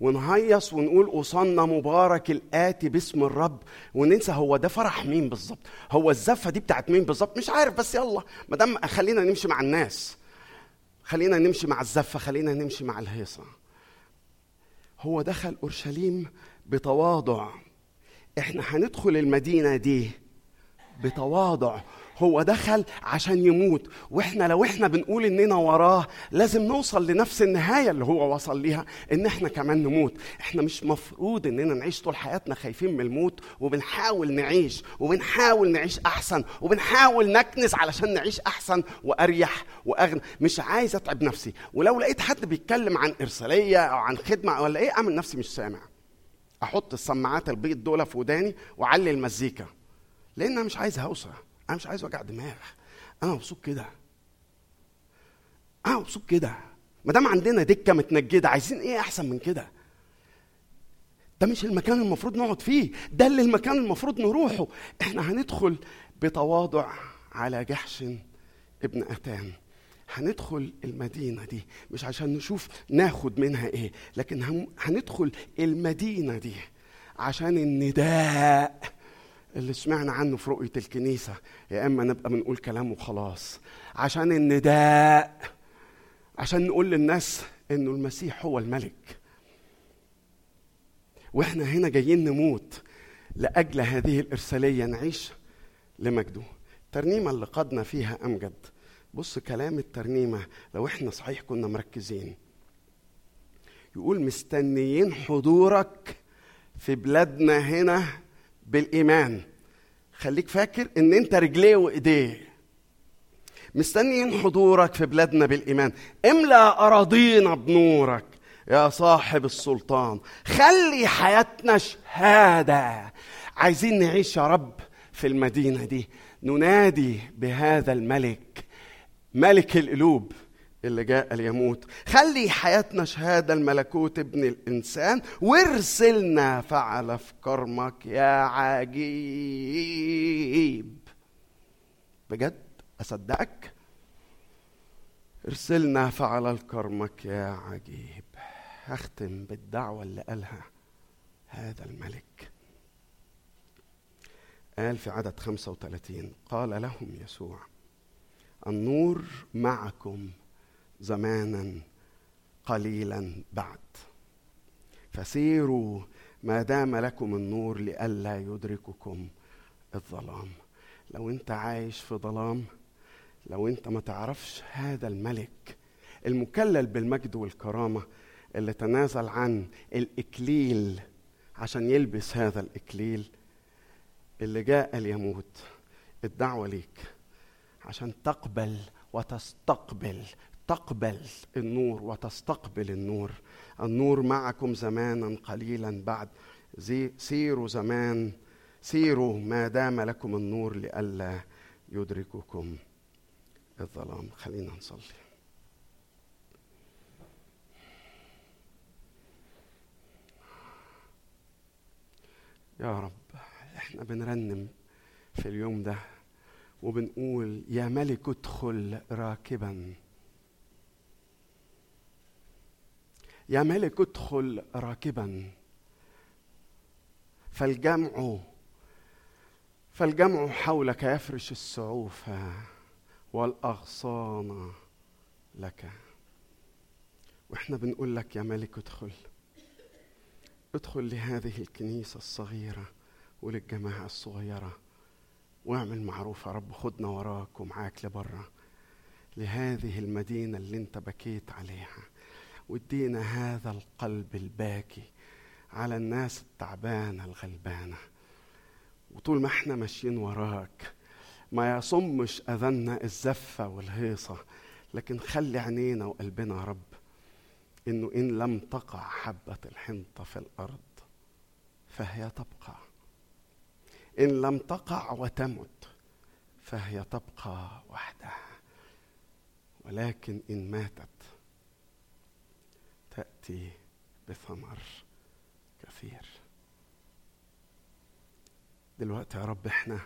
ونهيص ونقول أوصلنا مبارك الآتي باسم الرب. وننسى هو ده فرح مين بالظبط؟ هو الزفة دي بتاعت مين بالظبط؟ مش عارف بس يلا. ما دام خلينا نمشي مع الناس. خلينا نمشي مع الزفة خلينا نمشي مع الهيصة. هو دخل أورشليم بتواضع. إحنا هندخل المدينة دي بتواضع. هو دخل عشان يموت. وإحنا لو إحنا بنقول اننا وراه لازم نوصل لنفس النهاية اللي هو وصل ليها ان إحنا كمان نموت. إحنا مش مفروض اننا نعيش طول حياتنا خايفين من الموت وبنحاول نعيش وبنحاول نعيش أحسن وبنحاول نكنس علشان نعيش أحسن وأريح وأغنى. مش عايز أتعب نفسي. ولو لقيت حد بيتكلم عن إرسالية أو عن خدمة ولا إيه أعمل نفسي مش سامع. أحط السماعات البيض دول في وداني وأعلي المزيكا لأن أنا مش عايز هوسه أنا مش عايز وجع دماغ. أنا مبسوط كده. أنا مبسوط كده. ما دام عندنا دكة متنجدة عايزين إيه أحسن من كده؟ ده مش المكان المفروض نقعد فيه. ده اللي المكان المفروض نروحه. إحنا هندخل بتواضع على جحش ابن أتان. هندخل المدينة دي. مش عشان نشوف ناخد منها إيه لكن هندخل المدينة دي عشان النداء. اللي سمعنا عنه في رؤية الكنيسة يا إما نبقى بنقول كلام وخلاص. عشان النداء عشان نقول للناس إنه المسيح هو الملك. وإحنا هنا جايين نموت لأجل هذه الإرسالية نعيش لمجده. الترنيمة اللي قدنا فيها أمجد. بص كلام الترنيمة لو إحنا صحيح كنا مركزين. يقول مستنيين حضورك في بلادنا هنا بالإيمان. خليك فاكر إن أنت رجليه وإيديه. مستنيين حضورك في بلادنا بالإيمان. املأ أراضينا بنورك يا صاحب السلطان. خلي حياتنا شهادة. عايزين نعيش يا رب في المدينة دي. ننادي بهذا الملك ملك القلوب. اللي جاء ليموت خلي حياتنا شهادة الملكوت ابن الإنسان وارسلنا فعل في كرمك يا عجيب. بجد؟ أصدقك؟ ارسلنا فعل الكرمك يا عجيب. هختم بالدعوة اللي قالها هذا الملك. قال في عدد 35 قال لهم يسوع النور معكم زمانا قليلا بعد. فسيروا ما دام لكم النور لئلا يدرككم الظلام. لو انت عايش في ظلام لو انت ما تعرفش هذا الملك المكلل بالمجد والكرامة اللي تنازل عن الإكليل عشان يلبس هذا الإكليل اللي جاء ليموت الدعوة ليك عشان تقبل وتستقبل تقبل النور وتستقبل النور. النور معكم زمانا قليلا بعد. زي سيروا زمان. سيروا ما دام لكم النور لئلا يدرككم الظلام. خلينا نصلي. يا رب إحنا بنرنم في اليوم ده وبنقول يا ملك ادخل راكبا. يا ملك ادخل راكبا. فالجمع فالجمع حولك يفرش السعوف والأغصان لك. وإحنا بنقول لك يا ملك ادخل. ادخل لهذه الكنيسة الصغيرة وللجماعة الصغيرة واعمل معروف يا رب خدنا وراك ومعاك لبره لهذه المدينة اللي انت بكيت عليها. وادينا هذا القلب الباكي على الناس التعبانة الغلبانة. وطول ما إحنا ماشيين وراك ما يصمش اذاننا الزفة والهيصة لكن خلي عينينا وقلبنا يا رب إنه إن لم تقع حبة الحنطة في الأرض فهي تبقى. إن لم تقع وتمت فهي تبقى وحدها. ولكن إن ماتت تأتي بثمر كثير. دلوقتي يا رب إحنا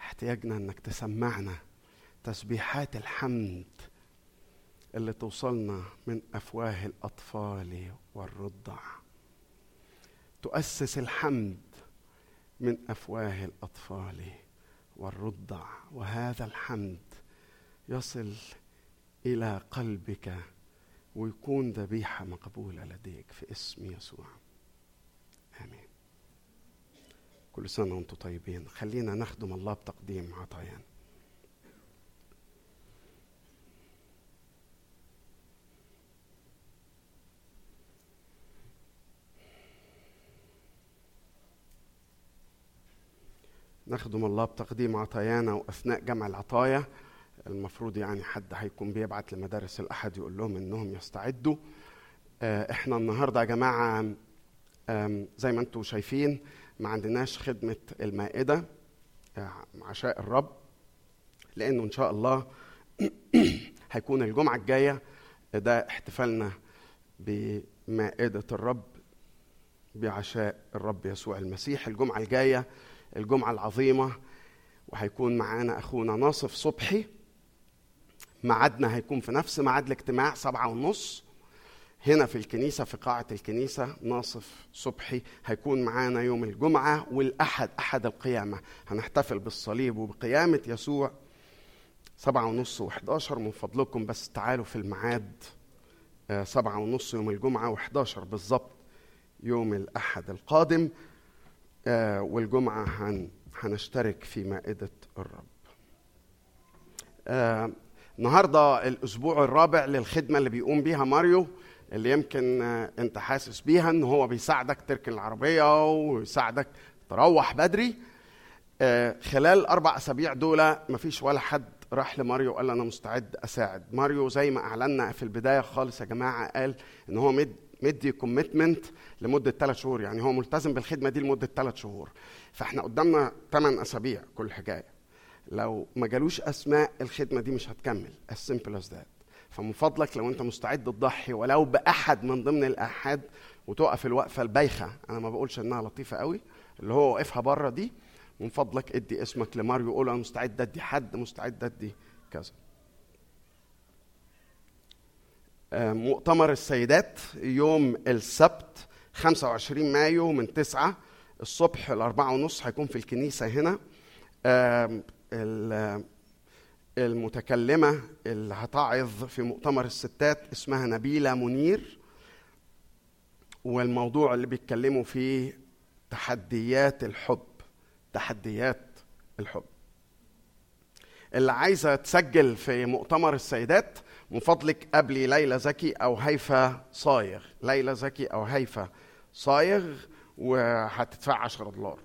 احتياجنا إنك تسمعنا تسبيحات الحمد اللي توصلنا من أفواه الأطفال والرضع. تؤسس الحمد من أفواه الأطفال والرضع وهذا الحمد يصل إلى قلبك ويكون ذبيحة مقبولة لديك في اسم يسوع. آمين. كل سنة وأنتم طيبين. خلينا نخدم الله بتقديم عطايانا نخدم الله بتقديم عطايانا وأثناء جمع العطايا. المفروض يعني حد هيكون بيبعت لمدارس الأحد يقول لهم إنهم يستعدوا. آه، إحنا النهارده يا جماعة أم، زي ما أنتم شايفين ما عندناش خدمة المائدة آه، عشاء الرب لأنه إن شاء الله هيكون الجمعة الجاية. ده احتفالنا بمائدة الرب بعشاء الرب يسوع المسيح. الجمعة الجاية الجمعة العظيمة وهيكون معانا أخونا ناصف صبحي. ميعادنا هيكون في نفس ميعاد الاجتماع سبعة ونص. هنا في الكنيسة في قاعة الكنيسة ناصف صبحي هيكون معانا يوم الجمعة والأحد أحد القيامة. هنحتفل بالصليب وبقيامة يسوع. سبعة ونص وحداشر من فضلكم بس تعالوا في الميعاد آه، سبعة ونص يوم الجمعة وحداشر بالظبط يوم الأحد القادم. آه، والجمعة هن هنشترك في مائدة الرب. آه، النهارده الأسبوع الرابع للخدمة اللي بيقوم بيها ماريو اللي يمكن آه، أنت حاسس بيها إن هو بيساعدك تركن العربية ويساعدك تروح بدري. آه، خلال الاربع أسابيع دول مفيش ولا حد راح لماريو وقال أنا مستعد أساعد. ماريو زي ما أعلنا في البداية خالص يا جماعة قال إن هو مد مدي commitment لمدة ثلاث شهور يعني هو ملتزم بالخدمة دي لمدة ثلاث شهور. فإحنا قدامنا ثمان أسابيع كل حكاية. لو ما جالوش أسماء الخدمة دي مش هتكمل. As simple as that. فمن فضلك لو أنت مستعد تضحي ولو بأحد من ضمن الاحاد وتقف الوقفة البايخة. أنا ما بقولش إنها لطيفة قوي. اللي هو واقفها بره دي من فضلك ادي اسمك لماريو قول أنا مستعد أدي حد مستعد أدي كذا. آه، مؤتمر السيدات يوم السبت 25 مايو من 9 الصبح الأربعة ونص هيكون في الكنيسة هنا. المتكلمة اللي هتعظ في مؤتمر الستات اسمها نبيلة منير والموضوع اللي بيتكلموا فيه تحديات الحب تحديات الحب. اللي عايزة تسجل في مؤتمر السيدات من فضلك قبلي ليلى زكي أو هيفا صايغ. ليلى زكي أو هيفا صايغ وهتدفع 10 دولار.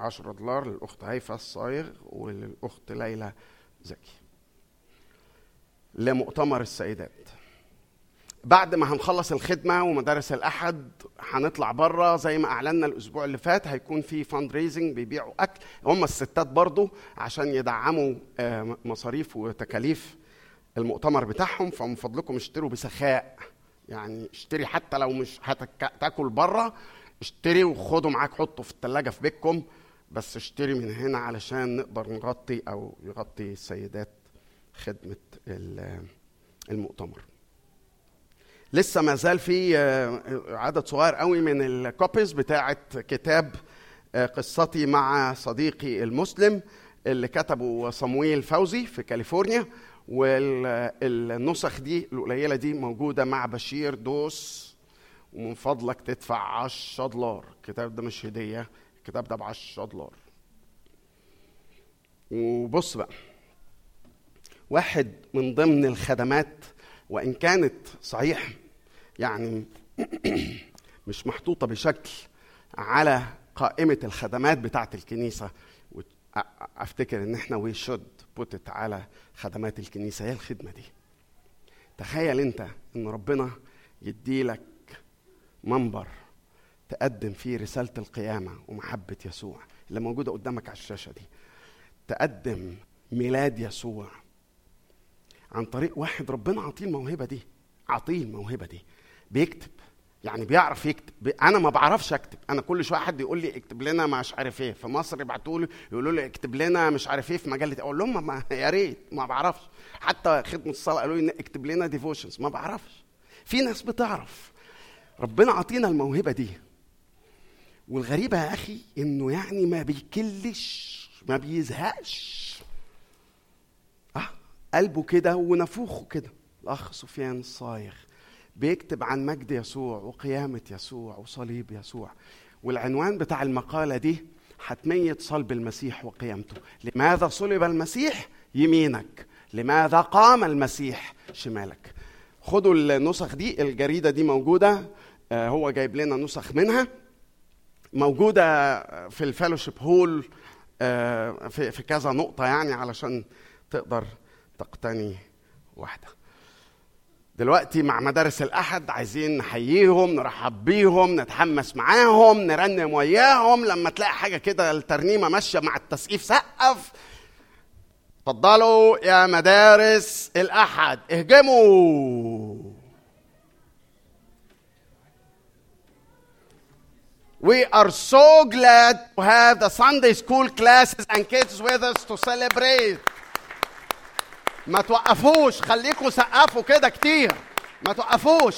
10 دولار للأخت هيفا الصايغ وللأخت ليلى زكي. لمؤتمر السيدات. بعد ما هنخلص الخدمة ومدارس الأحد هنطلع بره زي ما أعلنا الأسبوع اللي فات هيكون في fundraising بيبيعوا أكل. هم الستات برضو عشان يدعموا آه، مصاريف وتكاليف المؤتمر بتاعهم. فمن فضلكم اشتروا بسخاء. يعني اشتري حتى لو مش هتاكل بره اشتري وخده معاك حطه في الثلاجة في بيتكم. بس اشتري من هنا علشان نقدر نغطي أو يغطي السيدات خدمة ال- المؤتمر. لسه ما زال في آه، عدد صغير قوي من ال copies بتاعه كتاب آه، قصتي مع صديقي المسلم اللي كتبه صمويل فوزي في كاليفورنيا والنسخ دي القليلة دي موجودة مع بشير دوس ومن فضلك تدفع 10 دولار. الكتاب ده مش هدية الكتاب ده ب 10 دولار. وبص بقى واحد من ضمن الخدمات وإن كانت صحيح يعني مش محطوطة بشكل على قائمة الخدمات بتاعة الكنيسة افتكر إن إحنا وي شود بوتت على خدمات الكنيسة هي الخدمة دي. تخيل أنت إن ربنا يديلك منبر تقدم فيه رسالة القيامة ومحبة يسوع. اللي موجودة قدامك على الشاشة دي. تقدم ميلاد يسوع عن طريق واحد ربنا عطيه الموهبة دي. عطيه الموهبة دي. بيكتب. يعني بيعرف يكتب. أنا ما بعرفش أكتب. أنا كل شوية حد يقول لي اكتب لنا مش عارف إيه. في مصر يبعتوا لي يقولوا لي اكتب لنا مش عارف إيه في مجلة. أقول لهم ما يا ريت. ما بعرفش. حتى خدمة الصلاة قالوا لي اكتب لنا devotions ما بعرفش. في ناس بتعرف. ربنا عطينا الموهبة دي. والغريبة يا أخي إنه يعني ما بيكلش ما بيزهقش. آه قلبه كده ونفوخه كده. الأخ سفيان الصايغ بيكتب عن مجد يسوع وقيامة يسوع وصليب يسوع. والعنوان بتاع المقالة دي حتمية صلب المسيح وقيامته. لماذا صلب المسيح؟ يمينك. لماذا قام المسيح شمالك؟ خدوا النسخ دي الجريدة دي موجودة. آه، هو جايب لنا نسخ منها. موجودة في الفellowship هول آه، في في كذا نقطة يعني علشان تقدر تقتني واحدة. دلوقتي مع مدارس الأحد عايزين نحييهم نرحب بيهم نتحمس معاهم نرنم وياهم. لما تلاقي حاجة كده الترنيمة ماشية مع التسقيف سقف اتفضلوا يا مدارس الأحد اهجموا! We are so glad to have the Sunday school classes and kids with us to celebrate. ما توقفوش خليكم سقفوا كده كتير ما توقفوش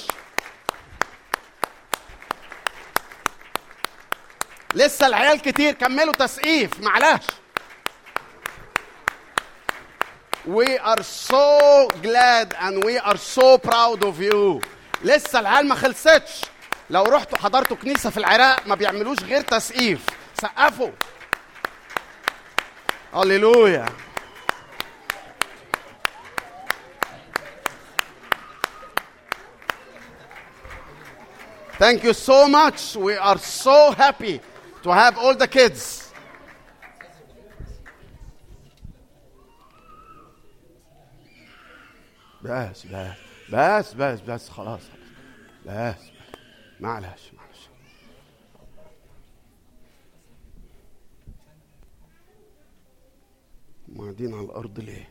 لسه العيال كتير كملوا تسقيف معلش We are so glad and we are so proud of you. لسه العيال ما خلصتش. لو رحتوا حضرتوا كنيسة في العراق ما بيعملوش غير تسقيف. سقفوا. هللويا. Thank you so much. We are so happy to have all the kids. بس بس بس بس بس خلاص بس معلش معلش هم قاعدين على الأرض ليه؟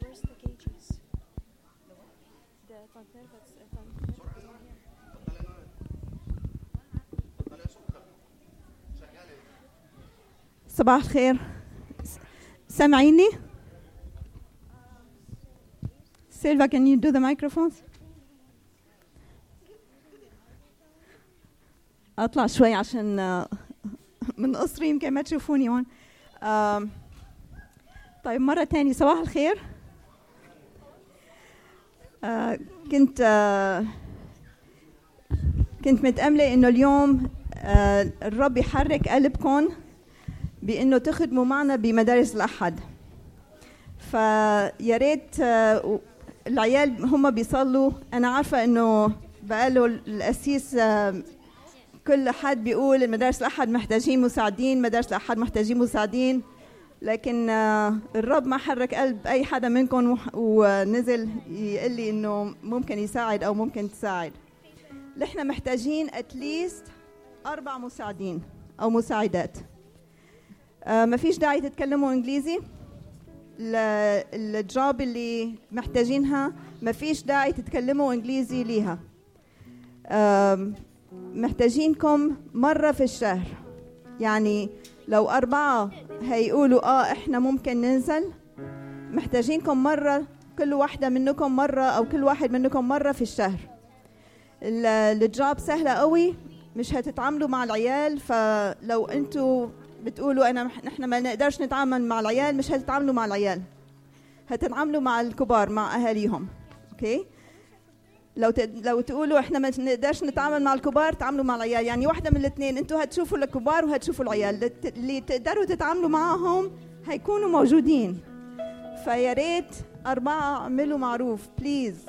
Where's the gauges? The conservatives. صباح الخير. سامعيني؟ سيلفا can you do the أطلع شوي عشان آه، من قصري يمكن ما تشوفوني هون. طيب مرة تانية. صباح الخير. آه، كنت آه، كنت متأملة إنه اليوم الرب يحرك قلبكم بإنه تخدموا معنا بمدارس الأحد. فيا ريت آه، العيال هم بيصلوا. أنا عارفة إنه بقاله القسيس آه، كل حد بيقول المدارس الأحد محتاجين مساعدين مدارس الأحد محتاجين مساعدين. لكن آه، الرب ما حرك قلب أي حدا منكم ونزل يقول لي إنه ممكن يساعد أو ممكن تساعد. نحن محتاجين اتليست أربع مساعدين أو مساعدات. ما فيش داعي تتكلموا إنجليزي. الجوب اللي محتاجينها ما فيش داعي تتكلموا إنجليزي ليها. محتاجينكم مرة في الشهر. يعني لو أربعة هيقولوا آه إحنا ممكن ننزل. محتاجينكم مرة كل واحدة منكم مرة أو كل واحد منكم مرة في الشهر. ال- الجوب سهلة قوي مش هتتعاملوا مع العيال. فلو أنتوا بتقولوا أنا نحن ما نقدرش نتعامل مع العيال مش هتتعاملوا مع العيال هتتعاملوا مع الكبار مع أهاليهم أوكي؟ لو. لو تقولوا إحنا ما نقدرش نتعامل مع الكبار تعاملوا مع العيال. يعني واحدة من الاثنين أنتوا هتشوفوا الكبار وهتشوفوا العيال. اللي تقدروا تتعاملوا معاهم هيكونوا موجودين. فيا ريت أربعة اعملوا معروف بليز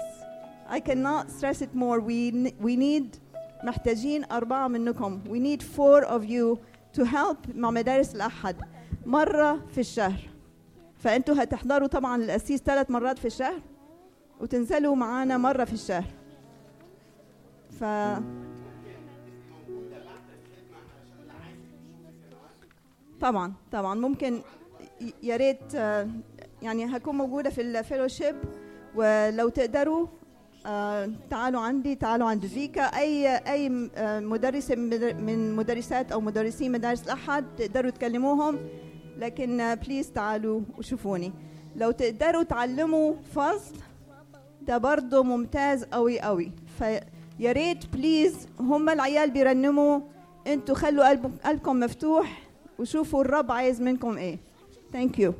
I cannot stress it more. We, we need محتاجين أربعة منكم. We need four of you to help مع مدارس الأحد مرة في الشهر. فأنتوا هتحضروا طبعا الأسيس ثلاث مرات في الشهر وتنزلوا معانا مرة في الشهر. ف طبعا طبعا ممكن يا ريت آه، يعني هكون موجودة في ال fellowship ولو تقدروا تعالوا عندي تعالوا عند فيكا أي أي آه، مدرسه من مدر- من مدرسات أو مدرسين مدارس الأحد تقدروا تكلموهم. لكن please تعالوا وشوفوني. لو تقدروا تعلموا فصل ده برضه ممتاز قوي قوي فيا ريت please هم العيال بيرنموا. أنتوا خلوا قلب قلبكم مفتوح وشوفوا الرب عايز منكم إيه. ثانك يو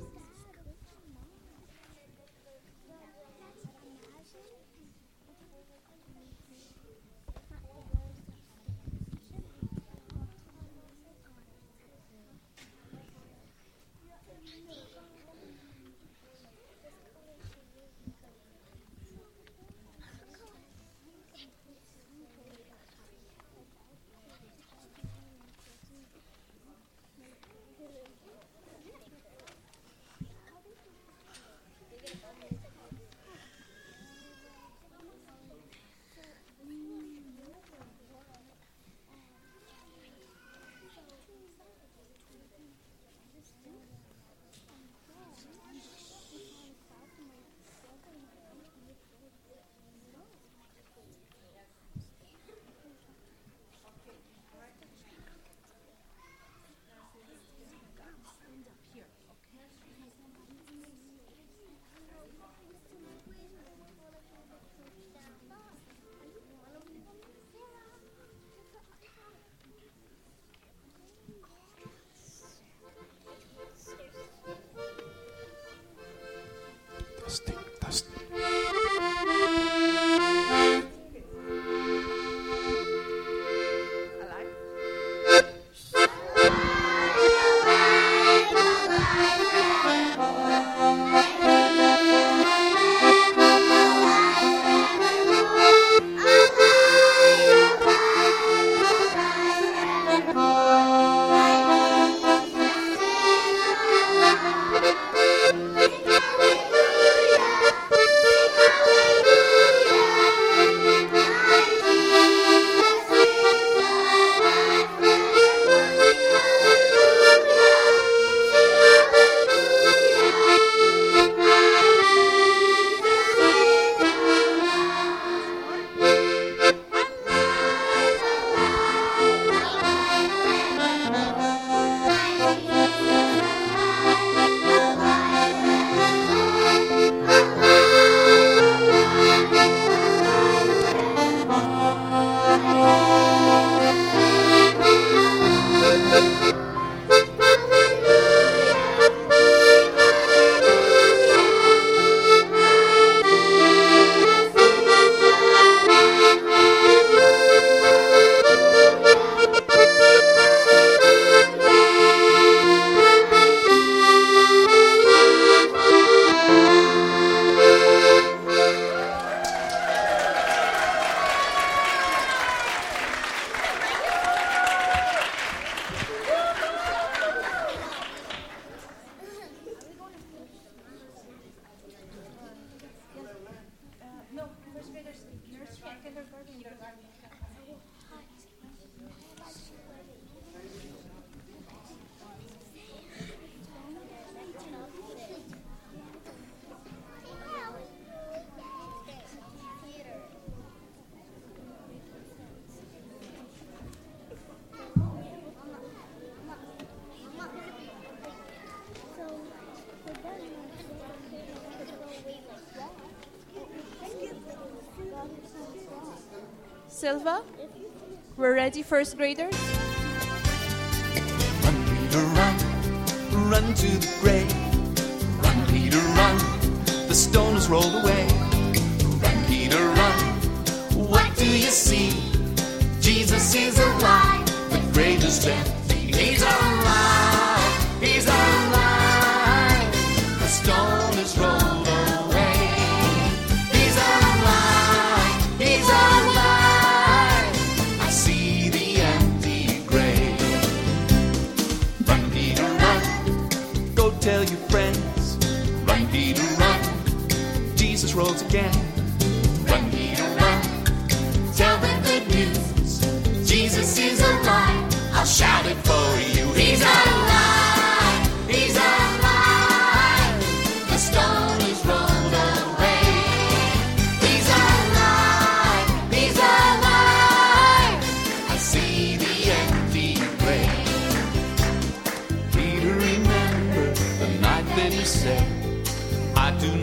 31st graders?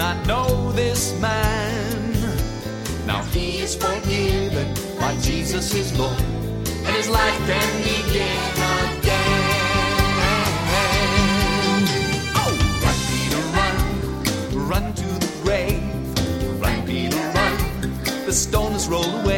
I know this man. Now he is forgiven by Jesus his Lord, and his life can begin again. Oh, run, Peter, run, run to the grave. Run, Peter, run. The stone is rolled away.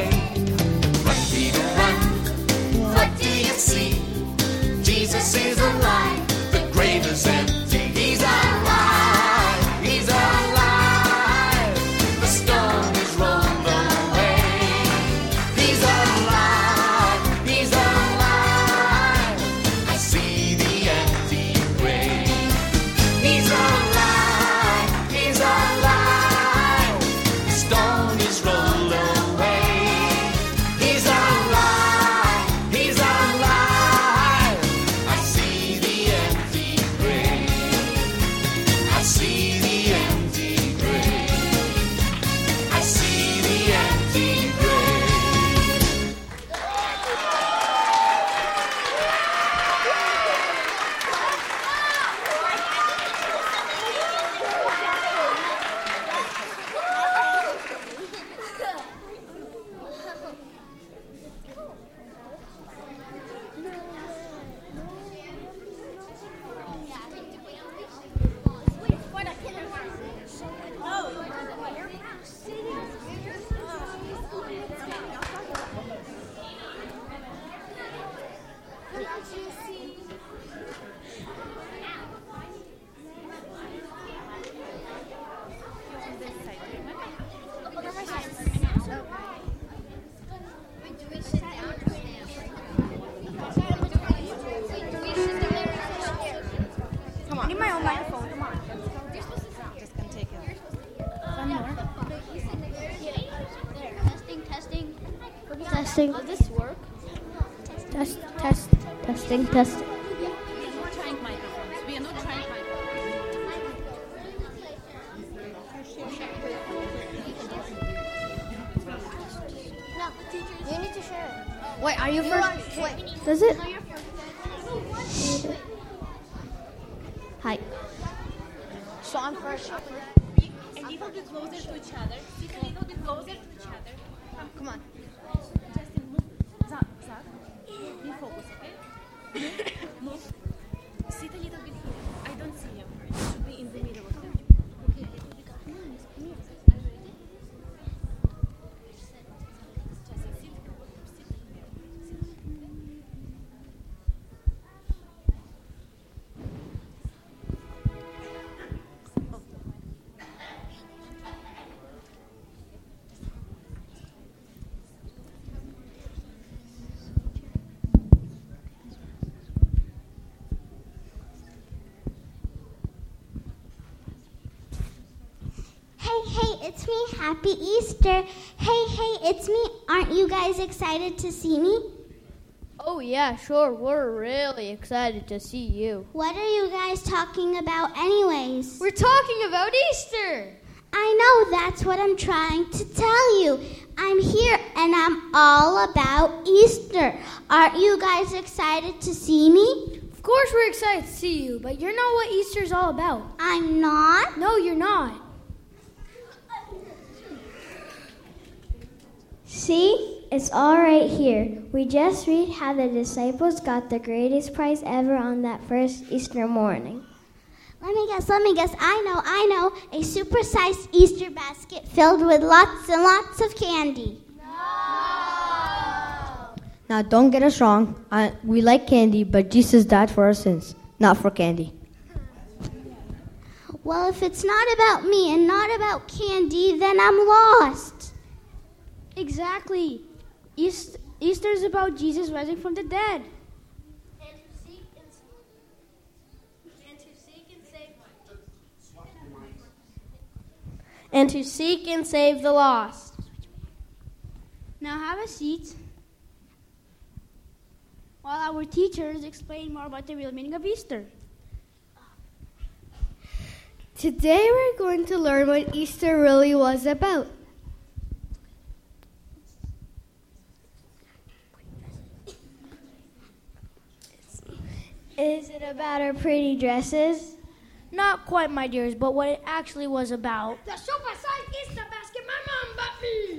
Wait, are you You first? are- wait. Does it? No, you're first. Hi. So I'm first. A little bit closer to each other. Sit a little bit closer to each other. Come, Come on. Justin, move. Zach, Zach. Be focused, okay? Move. Sit a little bit Happy Easter. Hey, hey, it's me. Aren't you guys excited to see me? Oh, yeah, sure. We're really excited to see you. What are you guys talking about, anyways? We're talking about Easter. I know that's what I'm trying to tell you. I'm here and I'm all about Easter. Aren't you guys excited to see me? Of course, we're excited to see you, but you're not what Easter's all about. I'm not. No, you're not. See, it's all right here. We just read how the disciples got the greatest prize ever on that first Easter morning. Let me guess, let me guess. I know, I know. A supersized Easter basket filled with lots and lots of candy. No! Now, don't get us wrong. I, we like candy, but Jesus died for our sins, not for candy. Well, if it's not about me and not about candy, then I'm lost. Exactly. East, Easter is about Jesus rising from the dead. And to seek and save the lost. Now have a seat while our teachers explain more about the real meaning of Easter. Today we're going to learn what Easter really was about. Is it about our pretty dresses? Not quite, my dears, but what it actually was about. The super-sized Easter basket my mom bought me.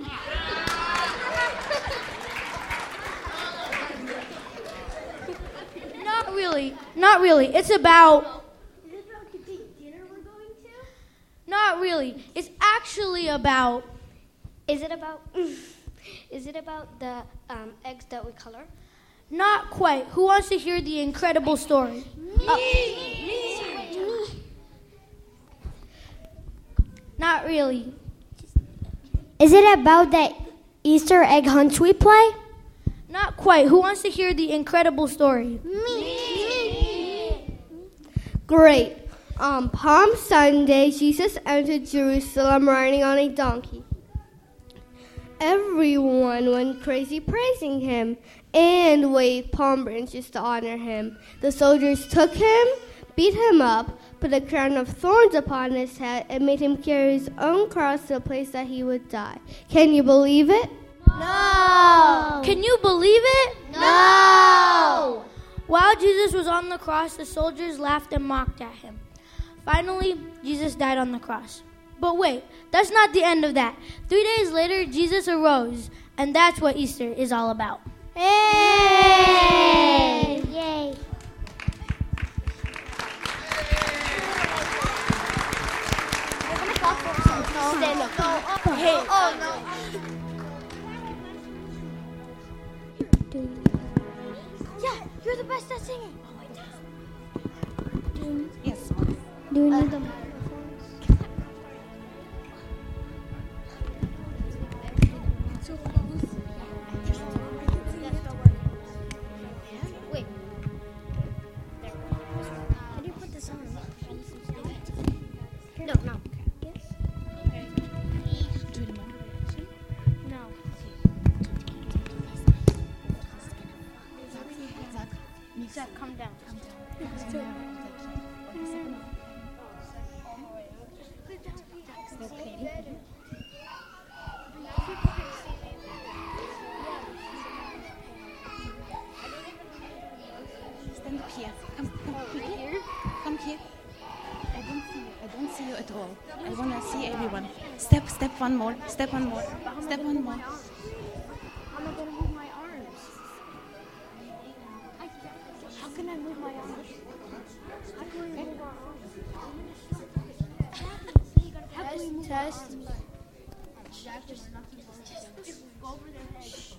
Not really. Not really. It's about. Is it about the big dinner we're going to? Not really. It's actually about. Is it about? Is it about the um, eggs that we color? Not quite. Who wants to hear the incredible story? Me. Oh. Not really. Is it about that Easter egg hunt we play? Not quite. Who wants to hear the incredible story? Me. Me. Great. On Palm Sunday, Jesus entered Jerusalem riding on a donkey. Everyone went crazy praising him and waved palm branches to honor him. The soldiers took him, beat him up, put a crown of thorns upon his head, and made him carry his own cross to the place that he would die. Can you believe it? No. Can you believe it? No. While Jesus was on the cross, the soldiers laughed and mocked at him. Finally, Jesus died on the cross. But wait, that's not the end of that. Three days later, Jesus arose, and that's what Easter is all about. Hey! Yay. Up. Hey. Oh no. Yeah, you're the best at singing. Oh, yes. Do we need them? No, no. Yes. Okay. Do you remember reaction? No. Zach, Zach, Zach, come down. Come down. Still. Okay. Stand up here. Come, come, come here. Come here. I don't see you. I don't see you at all. I want to see everyone. Step, step one more. Step one more. Step one more. I'm not gonna move my arms. How can I move my arms? How can we move our arms? How can we move our Test. Just, just go over their head.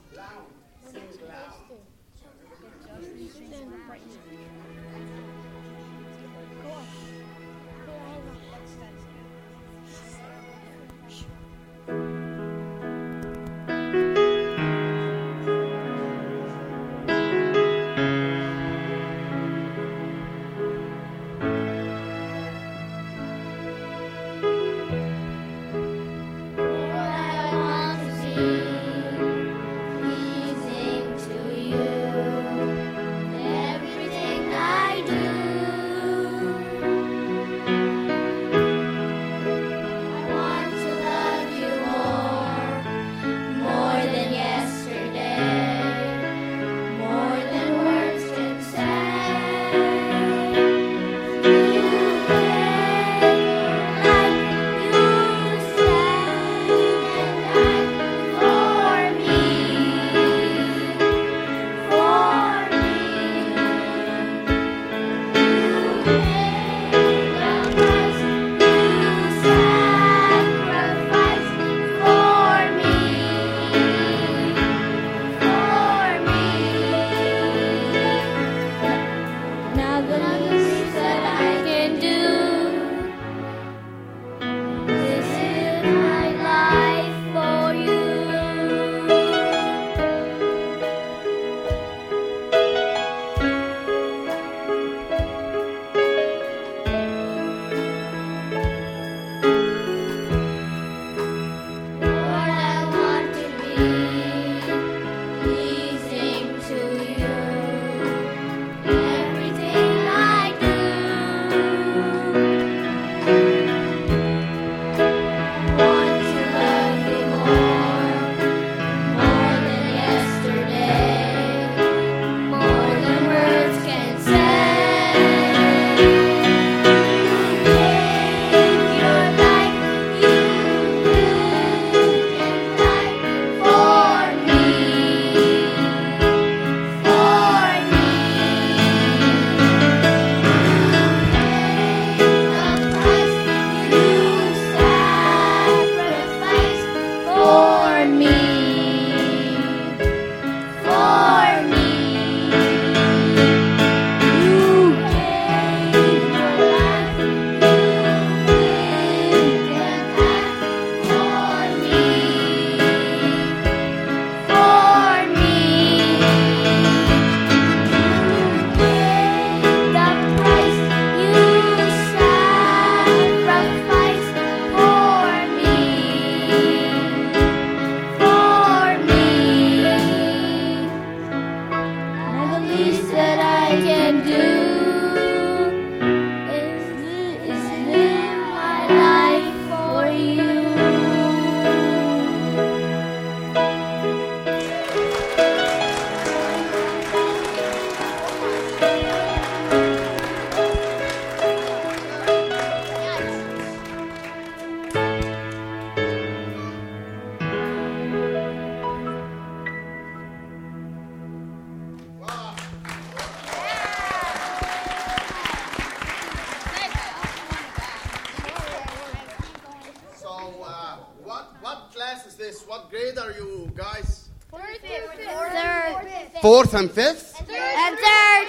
Fourth and fifth? And third.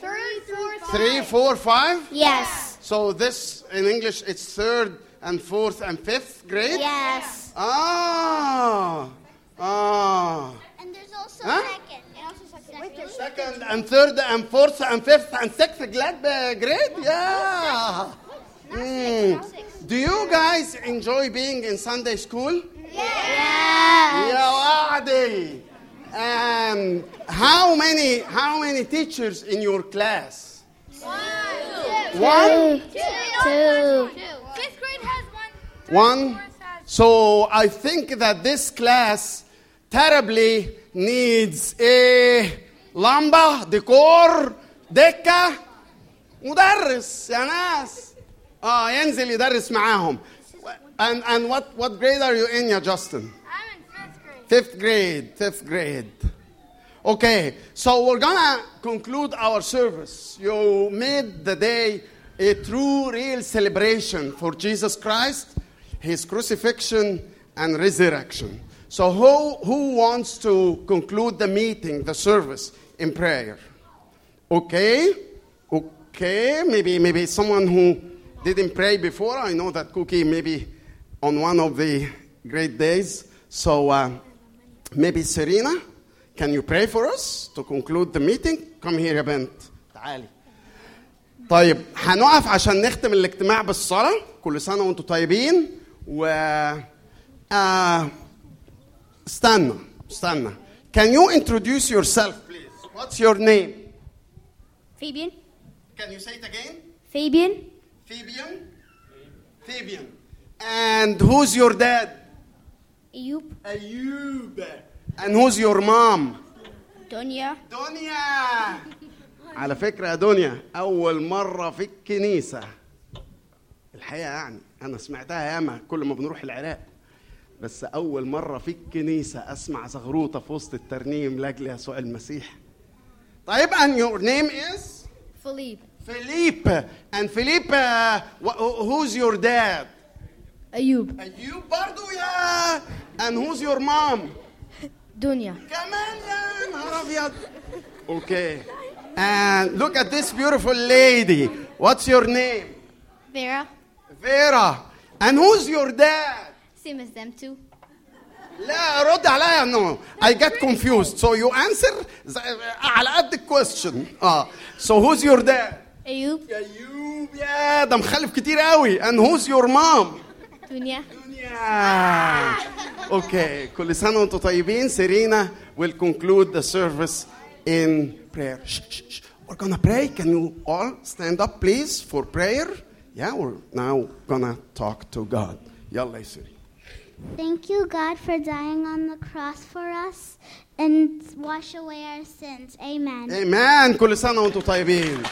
Third, fourth, Three, four, five? Yes. So this in English it's third and fourth and fifth grade? Yes. Ah. Ah. And there's also Huh? second. And also second. Second and third and fourth and fifth and sixth glad uh, grade? Yeah. Mm. Do you guys enjoy being in Sunday school? Yeah. Yes. يا وعدي And how many how many teachers in your class? One? Two. One. So I think that this class terribly needs a لمبة ديكور دكة مدرس يا ناس اه ينزل يدرس معاهم and and what what grade are you in يا Justin Fifth grade fifth grade. Okay so we're gonna conclude our service. You made the day a true real celebration for Jesus Christ his crucifixion and resurrection. So who who wants to conclude the meeting the service in prayer? Okay okay maybe maybe someone who didn't pray before. I know that cookie maybe on one of the great days. So uh, maybe serena can you pray for us to conclude the meeting come here يا بنت تعالي طيب هنقف عشان نختم الاجتماع بالصلاة كل سنة وأنتم طيبين و آه استنى استنى Can you introduce yourself please? What's your name? Fabian. Can you say it again? Fabian. Fabian? Fabian. And who's your dad? Ayub. Ayub. And who's your mom? Donya. دنيا على فكرة يا دنيا أول مرة في الكنيسة الحقيقة يعني أنا سمعتها ياما كل ما بنروح العراق بس أول مرة في الكنيسة أسمع زغروطة في وسط الترنيم لأجل يسوع المسيح طيب and your name is Philippe. Philippe and Philippe uh, wh- who's your dad Ayub. أيوب برضو يا and who's your mom Donya. كمان يا نهار أبيض Okay. And look at this beautiful lady. What's your name? Vera. Vera. And who's your dad? Same as them too. لا رد عليا no. I get confused. So you answer ز- على قد الكويستشن. اه. So who's your dad? Ayub. أيوب يا ده مخلف كتير قوي. And who's your mom? Dunya. Yeah. Okay. كل سنة وانتم طيبين. Serena will conclude the service in prayer. Shh, shh, shh. We're gonna pray. Can you all stand up, please, for prayer? Yeah, we're now gonna talk to God. يلا يا سيري. Thank you, God, for dying on the cross for us and wash away our sins. Amen. Amen. كل سنة وانتم طيبين.